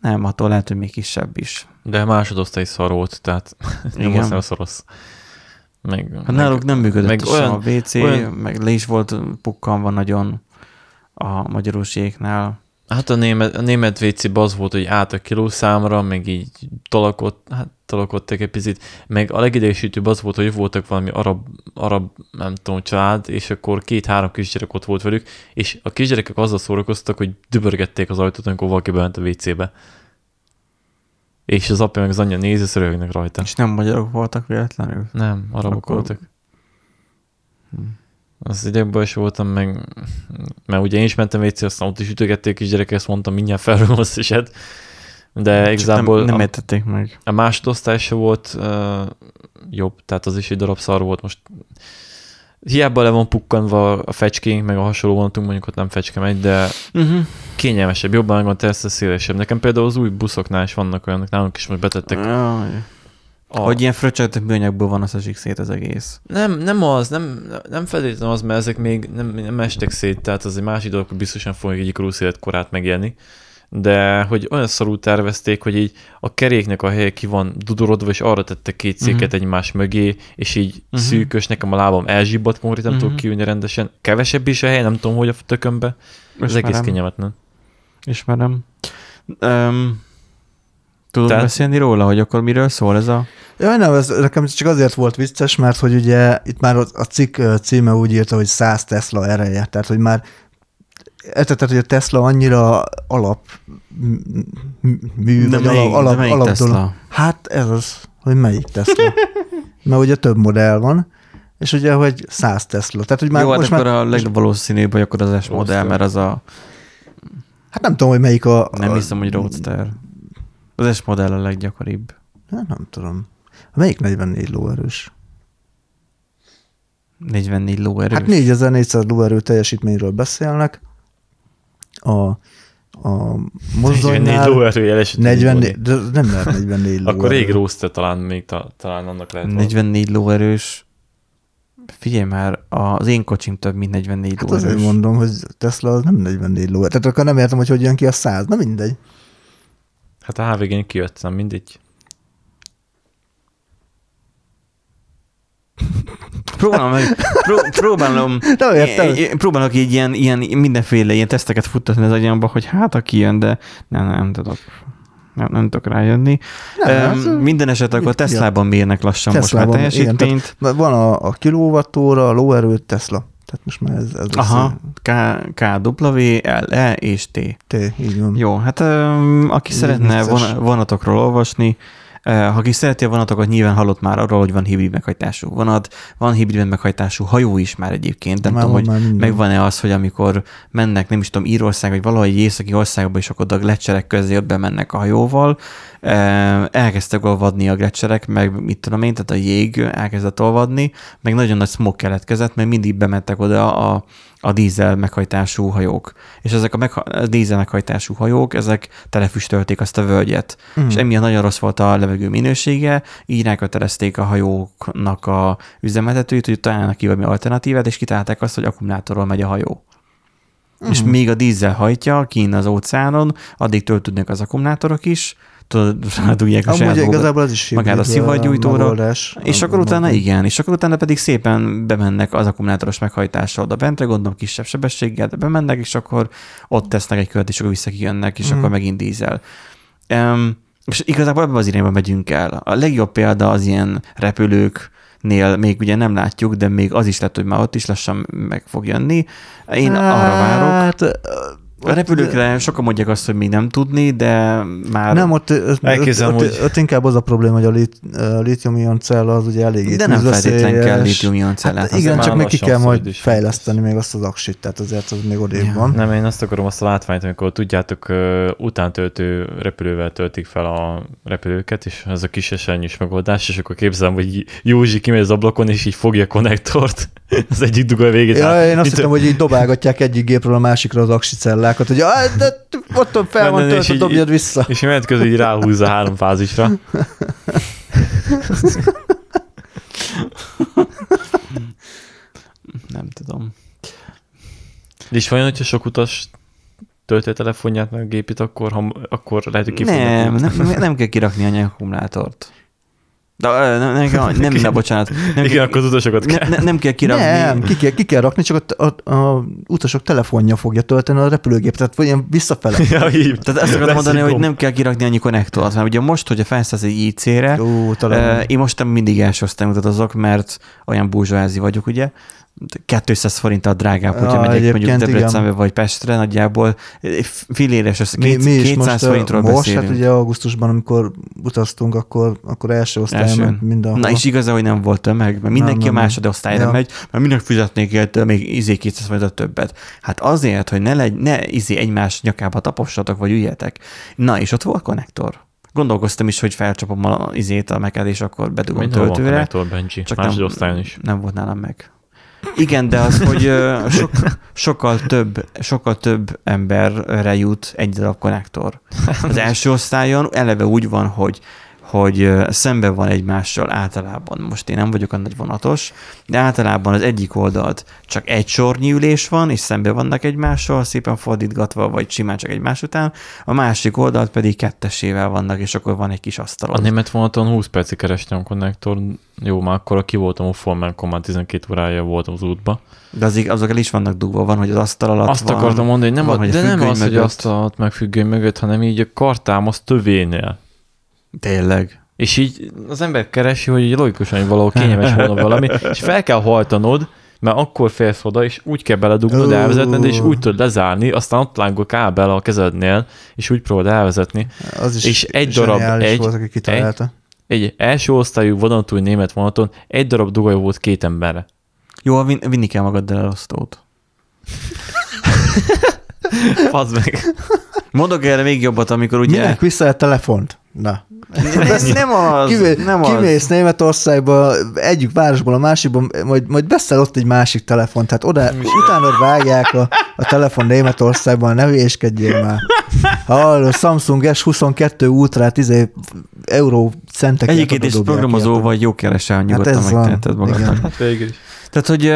Nem, attól lehet, hogy még kisebb is. De másodosztály szar volt, tehát nem Igen. az nem rossz. Meg, Hát náluk nem működött meg meg olyan- a WC, olyan- meg le is volt pukkanva nagyon a magyaróséknál. Hát a német, a német wc az volt, hogy át a kilószámra, meg így tolakott, hát tolakodtak egy picit, meg a legidegesítőbb az volt, hogy voltak valami arab, arab, nem tudom, család, és akkor két-három kisgyerek ott volt velük, és a kisgyerekek azzal szórakoztak, hogy dübörgették az ajtót, amikor valaki bement a WC-be. És az apja meg az anyja nézi, és röhögnek rajta. És nem magyarok voltak véletlenül. Nem, arabok Akkor- voltak. Az egyekből is voltam, meg, mert ugye én is mentem WC, aztán ott is ütögették is gyerekek, ezt mondtam, mindjárt felrúgom azt eset. De Csak igazából nem, nem a, értették meg. a másodosztály se volt uh, jobb, tehát az is egy darab szar volt most. Hiába le van pukkanva a fecskénk, meg a hasonló vonatunk, mondjuk ott nem fecske megy, de Uh-huh. kényelmesebb, jobban meg van tersze szélesebb. Nekem például az új buszoknál is vannak olyanok, nálunk is most betettek. Jaj. A, Hogy ilyen fröccsölt műanyagból van, az esik szét az egész. Nem, nem az, nem, nem feltétlenül az, mert ezek még nem, nem estek szét, tehát az egy másik dolog, hogy biztosan fogják egy életkorát megélni. De hogy olyan szarul tervezték, hogy így a keréknek a helye ki van dudorodva, és arra tettek két széket Mhm. uh-huh. egymás mögé, és így uh-huh. Szűkös, nekem a lábam elzsibbadt konkrétan, nem uh-huh. tudok Mhm. kiülni rendesen. Kevesebb is a hely, nem tudom, hogy a tökönbe. Ez egész Ismerem. kényelmetlen. Ismerem. Um, tudod Tehát- beszélni róla, hogy akkor miről szól ez a... Ja, nem, ez nekem csak azért volt vicces, mert hogy ugye itt már a a cikk címe úgy írta, hogy 100 Tesla ereje, tehát hogy már értetted, hogy a Tesla annyira alap mű, De vagy melyik, alap, de alap Tesla? dolog. Hát ez az, hogy melyik Tesla. mert ugye több modell van, és ugye, hogy 100 Tesla. Tehát, hogy már Jó, hát most akkor már, a legvalószínűbb, hogy akkor az S modell, mert az a... hát nem tudom, hogy melyik a... Nem a, hiszem, hogy Roadster. Az S modell a leggyakoribb. Nem, nem tudom. Melyik 44 lóerős? 44 lóerős. Hát 4400 lóerő teljesítményről beszélnek. A, a 44 mozdonynál lóerő jeles. 44, de nem lehet 44 lóerő. Akkor rég roster talán még ta, talán annak lehet. valami. 44 lóerős. Figyelj már, az én kocsim több, mint 44 Hát azért lóerős. mondom, hogy Tesla az nem 44 lóerő. Tehát akkor nem értem, hogy hogy jön ki a 100. Na mindegy. Hát a HVG-n kijött, nem mindegy. Próbálom, pró, próbálom, Nem értem. Próbálok így ilyen, ilyen mindenféle ilyen teszteket futtatni az agyamba, hogy hát aki jön, de nem, nem tudok. Nem, nem tudok rájönni. Nem, Um, hát, minden esetre akkor Teslában mérnek lassan Teslában, most már igen, teljesítményt. Mert Van a, a kilowattóra, a lóerő, Tesla. Tehát most már ez, ez Aha, K, KW, LE és T. T, így van. Jó, hát um, aki Ez szeretne von, vonatokról olvasni, ha aki szereti a vonatokat, nyilván hallott már arról, hogy van hibrid meghajtású vonat, van hibrid meghajtású hajó is már egyébként, nem Már tudom, hogy megvan-e az, hogy amikor mennek, nem is tudom, Írország, vagy valahogy egy északi országba, és akkor a gletszerek közé ott bemennek a hajóval, eh, elkezdtek olvadni a gletszerek, meg mit tudom én, tehát a jég elkezdett olvadni, meg nagyon nagy smog keletkezett, mert mindig bementek oda a, a dízel meghajtású hajók. És ezek a, megha- a dízel meghajtású hajók, ezek telefüstölték azt a völgyet. Mm. És emiatt nagyon rossz volt a levegő minősége, így rákötelezték a hajóknak a üzemeltetőit, hogy találnak ki valami alternatívát, és kitalálták azt, hogy akkumulátorról megy a hajó. Mm. És még a dízel hajtja kín az óceánon, addig töltődnek az akkumulátorok is, tudod, rádugják a Amúgy igazából az is magát a szivatgyújtóra, megoldás. És akkor utána igen, és akkor utána pedig szépen bemennek az akkumulátoros meghajtásra oda bentre, gondolom kisebb sebességgel, de bemennek, és akkor ott tesznek egy kört, és akkor visszakijönnek, és Mhm. akkor megint dízel. Um, és igazából ebbe az irányba megyünk el. A legjobb példa az ilyen repülőknél még ugye nem látjuk, de még az is lett, hogy már ott is lassan meg fog jönni. Én arra várok. Hát, A repülőkre sokan mondják azt, hogy még nem tudni, de már... Nem, ott, ott, ott, Elképzelem, ott, hogy- ott, inkább az a probléma, hogy a lit, a litium-ion cella az ugye elég de nem feltétlenül kell litium-ion cellát. Hát igen, már csak még ki kell majd fejleszteni még azt az aksit, tehát azért az még odébb Ja. van. Nem, én azt akarom azt a látványt, amikor tudjátok, utántöltő repülővel töltik fel a repülőket, és ez a kis esernyős megoldás, és akkor képzelem, hogy Józsi kimegy az ablakon, és így fogja a konnektort, az egyik dugó a végét. Ja, át. én azt hittem, hogy így dobálgatják egyik gépről a másikra az aksi cellákat, hogy de ott fel van töltve, így- dobjad vissza. És menet közben így ráhúzza három fázisra. Nem tudom. És vajon, hogyha sok utas tölti a telefonját, meg a gépét, akkor, ha, akkor lehet, hogy Nem, nem, nem kell kirakni a akkumulátort. De, nem, nem, nem, nem, nem, bocsánat. Nem, Igen, kell, akkor az utasokat kell. ne, ne, nem kell kirakni. Nem, ki kell, ki kell rakni, csak a, a, a utasok telefonja fogja tölteni a repülőgép, tehát vagy ilyen visszafele. Ja, így. Tehát azt akarom mondani, hogy nem kell kirakni annyi konnektort, mert ugye most, hogyha felszállsz egy IC-re, Ó, én most mindig első osztályot azok, mert olyan búzsóházi vagyok, ugye. 200 forint a drágább, hogyha Ah, megyek mondjuk Debrecenbe igen. vagy Pestre, nagyjából filéres, össze, mi, mi is 200 most, forintról most beszélünk. hát ugye augusztusban, amikor utaztunk, akkor, akkor első osztályon mindenhol. Na és igaza, hogy nem volt tömeg, mert mindenki nem, a nem. másodosztályra Ja. megy, mert minek fizetnék érte még izé 200 forintot többet. Hát azért, hogy ne, legy, ne izé egymás nyakába tapossatok, vagy üljetek. Na és ott volt konnektor. Gondolkoztam is, hogy felcsapom a izét a meked, és akkor bedugom van töltőre. konnektor, Benji. Csak Másodosztályon is. Nem volt nálam meg. Igen, de az, hogy sok, sokkal több, sokkal több emberre jut egy darab konnektor. Az első osztályon eleve úgy van, hogy hogy szembe van egymással általában. Most én nem vagyok a nagy vonatos, de általában az egyik oldalt csak egy sornyi ülés van, és szembe vannak egymással, szépen fordítgatva, vagy simán csak egymás után. A másik oldalt pedig kettesével vannak, és akkor van egy kis asztal. A német vonaton 20 percig kerestem a konnektor. Jó, már akkor ki voltam a formán, akkor már 12 órája voltam az útba. De azok, azok el is vannak dugva, van, hogy az asztal alatt Azt van. akartam mondani, hogy nem, van, a, hogy de nem az, hogy mögött. azt a meg függöny mögött, hanem így a kartámos tövénél. Tényleg. És így az ember keresi, hogy így logikusan, hogy valahol kényelmes volna valami, és fel kell hajtanod, mert akkor félsz oda, és úgy kell beledugnod, Ó. elvezetned, és úgy tudod lezárni, aztán ott lángol kábel a kezednél, és úgy próbálod elvezetni. Az is és egy darab- egy- volt, aki kitalálta. Egy első osztályú vonatúj német vonaton egy darab dugaj volt két emberre. Jó, vin, vinni kell magaddal elosztót. Fazd meg. Mondok erre még jobbat, amikor ugye... Minek vissza a telefont? Na. Nem, nem az, Kivé, nem az. kimész Németországba, egyik városból a másikba, majd, majd veszel ott egy másik telefont, tehát oda, utána vágják a, a telefon Németországban, ne hülyéskedjél már. Halló, Samsung S22 Ultra 10 euró centeket. Egyébként is programozó vagy, jó keresel, nyugodtan ez van, megteheted magadnak. igen. Hát végül is. Tehát, hogy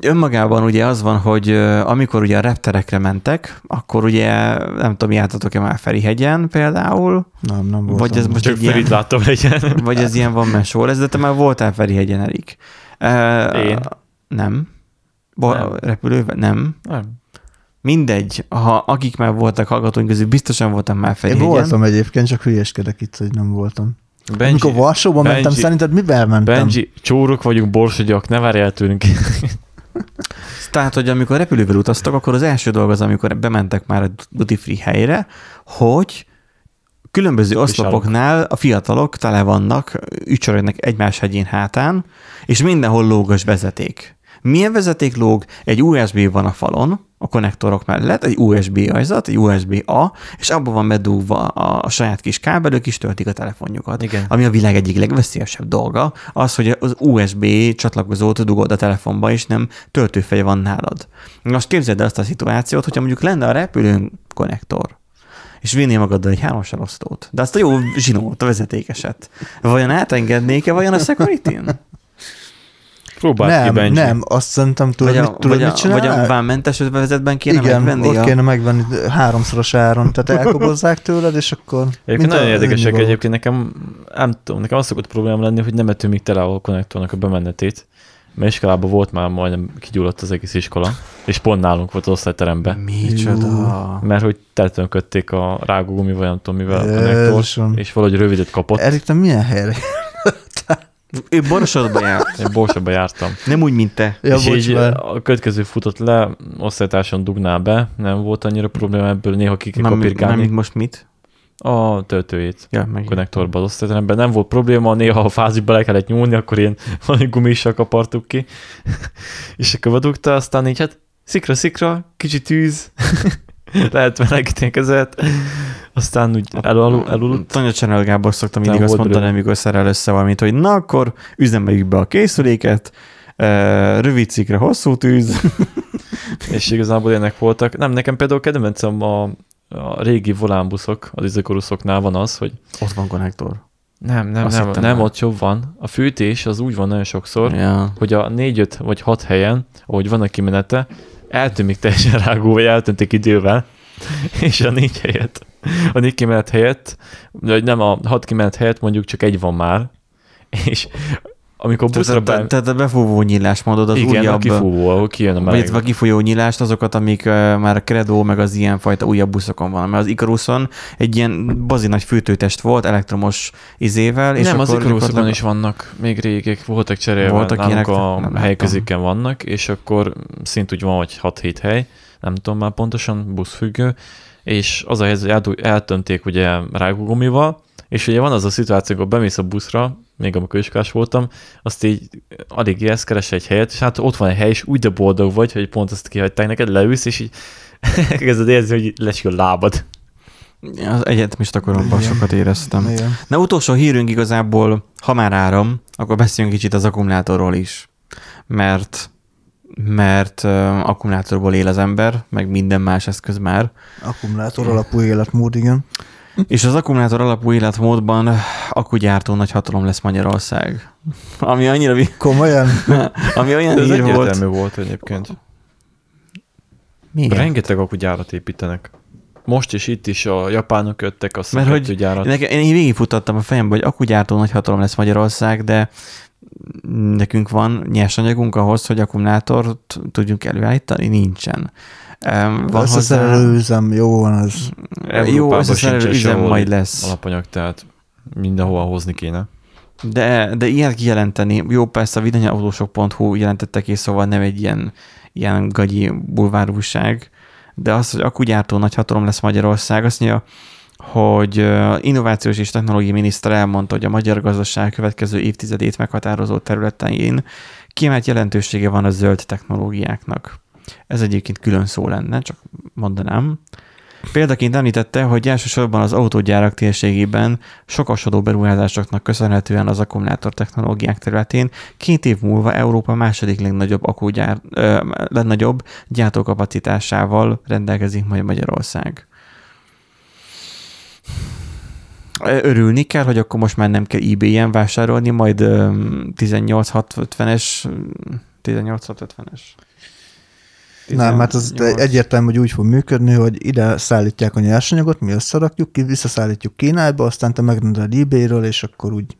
önmagában ugye az van, hogy amikor ugye a repterekre mentek, akkor ugye nem tudom, jártatok-e már Ferihegyen például, Nem, nem volt. vagy ez most Csak ilyen, láttam legyen. vagy ez ilyen van mesó lesz, de te már voltál Ferihegyen, Erik. Én? Nem. Bo- Nem. Repülővel? Nem. Nem. Mindegy, ha akik már voltak hallgatóink közül, biztosan voltam már Én Ferihegyen. voltam egyébként, csak hülyeskedek itt, hogy nem voltam. Benji, Amikor Varsóba mentem, Benji- szerinted mivel mentem? Benji, csórok vagyunk, borsogyak, ne várjál tőlünk. Tehát, hogy amikor repülővel utaztak, akkor az első dolog az, amikor bementek már a duty free helyre, hogy különböző oszlopoknál a fiatalok tele vannak, ücsörögnek egymás hegyén hátán, és mindenhol lógos vezeték. Milyen vezeték lóg? Egy USB van a falon, a konnektorok mellett, egy USB ajzat, egy USB-A, és abban van bedugva a, a saját kis kábelök, is töltik a telefonjukat. Igen. Ami a világ egyik legveszélyesebb dolga, az, hogy az USB csatlakozót dugod a telefonba, és nem töltőfeje van nálad. Most képzeld el azt a szituációt, hogyha mondjuk lenne a repülőn konnektor, és vinnél magaddal egy háromsor osztót. De azt a jó zsinót, a vezetékeset. Vajon átengednék-e vajon a security Próbáld ki, nem, Benji. nem, azt szerintem tudod, Vagy a, mit, tudod, vagy, mit csinál? vagy a vámmentes vezetben kéne Igen, megvenni ott a... kéne megvenni háromszoros áron, tehát elkobozzák tőled, és akkor... Egyébként nagyon érdekesek egyébként nekem, nem tudom, nekem az szokott probléma lenni, hogy nem etünk még tele a konnektornak a bemenetét, mert iskolában volt már majdnem kigyulladt az egész iskola, és pont nálunk volt az osztályteremben, Micsoda. mert hogy teletönködték a rágógumi, vagy nem tudom mivel a konnektort, Jézusom. és valahogy rövidet kapott. Erik, te milyen helyre? Ő Borosodba járt. Én Borsaba jártam. Nem úgy, mint te. Ja, és bocs, így már. a következő futott le, osztálytársan dugnál be, nem volt annyira probléma ebből, néha ki kell kapirgálni mármint most mit? a töltőjét. Ja, meg. konnektorba az osztályteremben. Nem volt probléma, néha a fázisba le kellett nyúlni, akkor ilyen valami gumissal kapartuk ki. és akkor bedugta, aztán így hát szikra, szikra, kicsi tűz, lehet melegíteni kezet, aztán úgy elul, elul, Tanya Channel Gábor szoktam mindig azt mondani, amikor szerel össze valamit, hogy na akkor üzemeljük be a készüléket, eh, rövid cikre hosszú tűz. és igazából ilyenek voltak. Nem, nekem például kedvencem a, a régi volánbuszok, az izakoruszoknál van az, hogy Ott van konnektor. nem, nem, Azt nem, nem már. ott jobb van. A fűtés az úgy van nagyon sokszor, Ja. hogy a négy-öt vagy hat helyen, ahogy van a kimenete, eltűnik teljesen rágó, vagy eltöntik idővel, és a négy helyett, a négy kimenet helyett, vagy nem a hat kimenet helyett mondjuk csak egy van már, és amikor buszra be... tehát a befúvó nyílás mondod, az igen, a újabb, kifúvó, ahol kijön a meleg. A kifolyó nyílást, azokat, amik uh, már a Credo, meg az ilyen fajta újabb buszokon van. Mert az Icaruson egy ilyen bazi nagy fűtőtest volt elektromos izével. És nem, az akkor Icarusokon gyakorlatilag- is vannak, még régek, voltak cserélve, Voltak ilyenek? a helyközéken vannak, és akkor szint úgy van, hogy 6-7 hely, nem tudom már pontosan, buszfüggő, és az a helyzet, hogy eltönték ugye rágógumival, és ugye van az a szituáció, amikor bemész a buszra, még amikor iskolás voltam, azt így alig élsz, keres egy helyet, és hát ott van egy hely, és úgy de boldog vagy, hogy pont azt kihagyták neked, leülsz, és így kezded érzni, hogy lesik a lábad. Az egyetemista koromban Igen. sokat éreztem. Igen. Na utolsó hírünk igazából, ha már áram, akkor beszéljünk kicsit az akkumulátorról is. Mert mert uh, akkumulátorból él az ember, meg minden más eszköz már. Akkumulátor alapú életmód, igen. És az akkumulátor alapú életmódban akkugyártó nagy hatalom lesz Magyarország. Ami annyira, Komolyan? ami olyan De ez hír volt. volt egyébként. Miért? Rengeteg akugyárat építenek. Most is itt is a japánok jöttek, a Mert hogy gyárat. Nekem, én végigfutottam a fejembe, hogy akkugyártó nagy hatalom lesz Magyarország, de nekünk van nyersanyagunk ahhoz, hogy akkumulátort tudjunk előállítani? Nincsen. Van Összeszerelő üzem, jó van az. jó sincs üzem majd lesz. Alapanyag, tehát mindenhova hozni kéne. De, de ilyet kijelenteni, jó persze a vidanyautósok.hu jelentette ki, szóval nem egy ilyen, ilyen gagyi bulvárúság, de az, hogy akkugyártó nagy hatalom lesz Magyarország, azt mondja, hogy innovációs és technológiai miniszter elmondta, hogy a magyar gazdaság következő évtizedét meghatározó területein kiemelt jelentősége van a zöld technológiáknak. Ez egyébként külön szó lenne, csak mondanám. Példaként említette, hogy elsősorban az autógyárak térségében sokasodó beruházásoknak köszönhetően az akkumulátor technológiák területén két év múlva Európa második legnagyobb akkugyár, ö, legnagyobb gyártókapacitásával rendelkezik majd Magyarország. Örülni kell, hogy akkor most már nem kell eBay-en vásárolni, majd ö, 18650-es 18650-es. Nem, mert az 18. egyértelmű, hogy úgy fog működni, hogy ide szállítják a nyersanyagot, mi összerakjuk, ki, visszaszállítjuk Kínába, aztán te megrendeled eBay-ről, és akkor úgy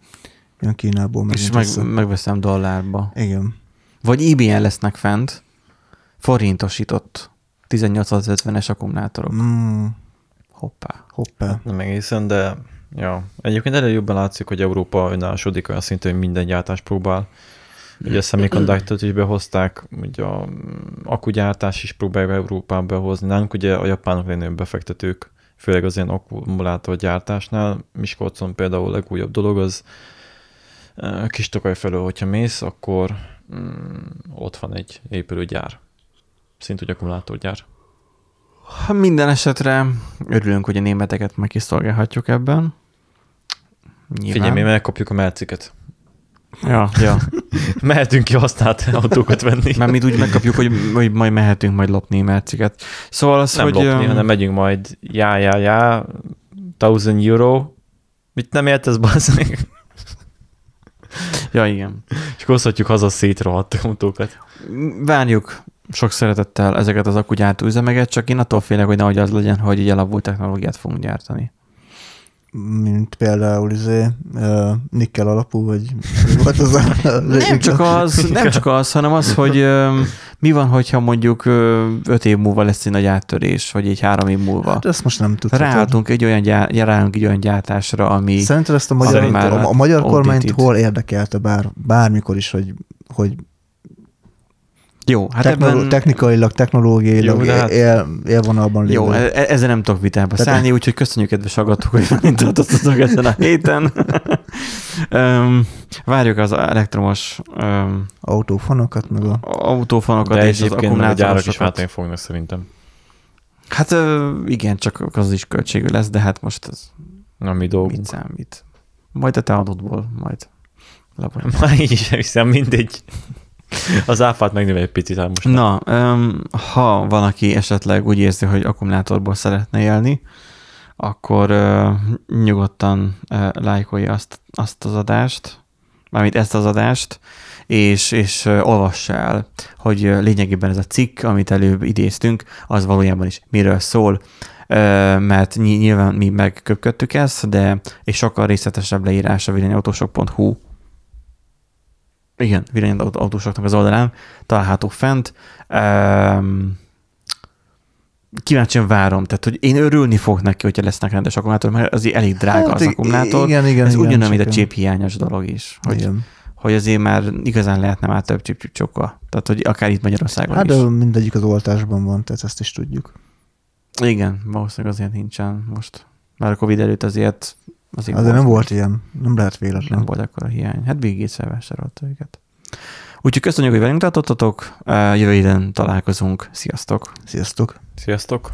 jön Kínából És meg, megveszem dollárba. Igen. Vagy eBay-en lesznek fent, forintosított 1850-es akkumulátorok. Mm, Hoppá. hoppá. Nem egészen, de ja. Egyébként elég jobban látszik, hogy Európa önállósodik olyan szinten, hogy minden gyártást próbál. Ugye a semiconductor is behozták, ugye a akkugyártás is próbálja Európába behozni. Nálunk ugye a japánok legnagyobb befektetők, főleg az ilyen akkumulátorgyártásnál. Miskolcon például a legújabb dolog az eh, kis Tokaj felől, hogyha mész, akkor mm, ott van egy épülőgyár. Szintúgy akkumulátorgyár. Ha minden esetre örülünk, hogy a németeket meg kiszolgálhatjuk ebben. Nyilván. Figyelj, mi megkapjuk a merciket. Ja, ja. Mehetünk ki használt autókat venni. Mert mi úgy megkapjuk, hogy, hogy majd mehetünk majd lopni merciket. Szóval az, nem hogy... lopni, öm, hanem megyünk majd, já, já, já, 1000 euro. Mit nem értesz, bazd meg? Ja, igen. És akkor hozhatjuk haza szétrohadt autókat. Várjuk sok szeretettel ezeket az akkugyártó üzemeket, csak én attól félek, hogy nehogy az legyen, hogy egy elavult technológiát fogunk gyártani. Mint például izé, uh, nikkel alapú, vagy volt az a... Nem csak az, nem csak az, hanem az, hogy ö, mi van, hogyha mondjuk ö, öt év múlva lesz egy nagy áttörés, vagy egy három év múlva. Hát ezt most nem tudhatod. Ráálltunk egy olyan, gyár, ráállunk egy olyan gyártásra, ami... Szerinted ezt a magyar, a, a magyar kormányt hol érdekelte bár, bármikor is, hogy, hogy Jó, hát technolo- ebben... technikailag, technológiailag Jó, hát- él, élvonalban lévő. Jó, e- ezzel nem tudok vitába Tehát- szállni, úgyhogy köszönjük, kedves hallgatók, hogy tartottatok ezen a héten. um, várjuk az elektromos um, Autófonokat, meg a... autófanokat De és az egyébként a gyárak is váltani fognak szerintem. Hát igen, csak az is költségű lesz, de hát most ez Na, mi mit dolgunk. számít? Majd a te adódból, majd. Lapos. Már így is hiszem, mindegy. Az áfát megnövel egy picit, hát most. Na, um, ha van, aki esetleg úgy érzi, hogy akkumulátorból szeretne élni, akkor uh, nyugodtan uh, lájkolja azt, azt az adást, mármint ezt az adást, és, és ö, olvass el, hogy ö, lényegében ez a cikk, amit előbb idéztünk, az valójában is miről szól, mert ny- nyilván mi megköpködtük ezt, de és sokkal részletesebb leírás a villanyautósok.hu igen, villanyautósoknak az oldalán található fent. Um, kíváncsian várom, tehát hogy én örülni fogok neki, hogyha lesznek rendes akkumulátor, mert azért elég drága hát, az akkumulátor. Igen, igen, Ez igen, ugyanolyan, mint a chip hiányos dolog is, hogy, Igen. hogy azért már igazán lehetne már több chip chip csokka. Tehát, hogy akár itt Magyarországon Hát is. de mindegyik az oltásban van, tehát ezt is tudjuk. Igen, valószínűleg azért nincsen most. Már a Covid előtt azért azért, Azért nem volt ilyen, nem lehet véletlen. nem volt akkor a hiány. Hát Bill Gates elvásárolta őket. Úgyhogy köszönjük, hogy velünk tartottatok. Jövő héten találkozunk. Sziasztok! Sziasztok! Sziasztok!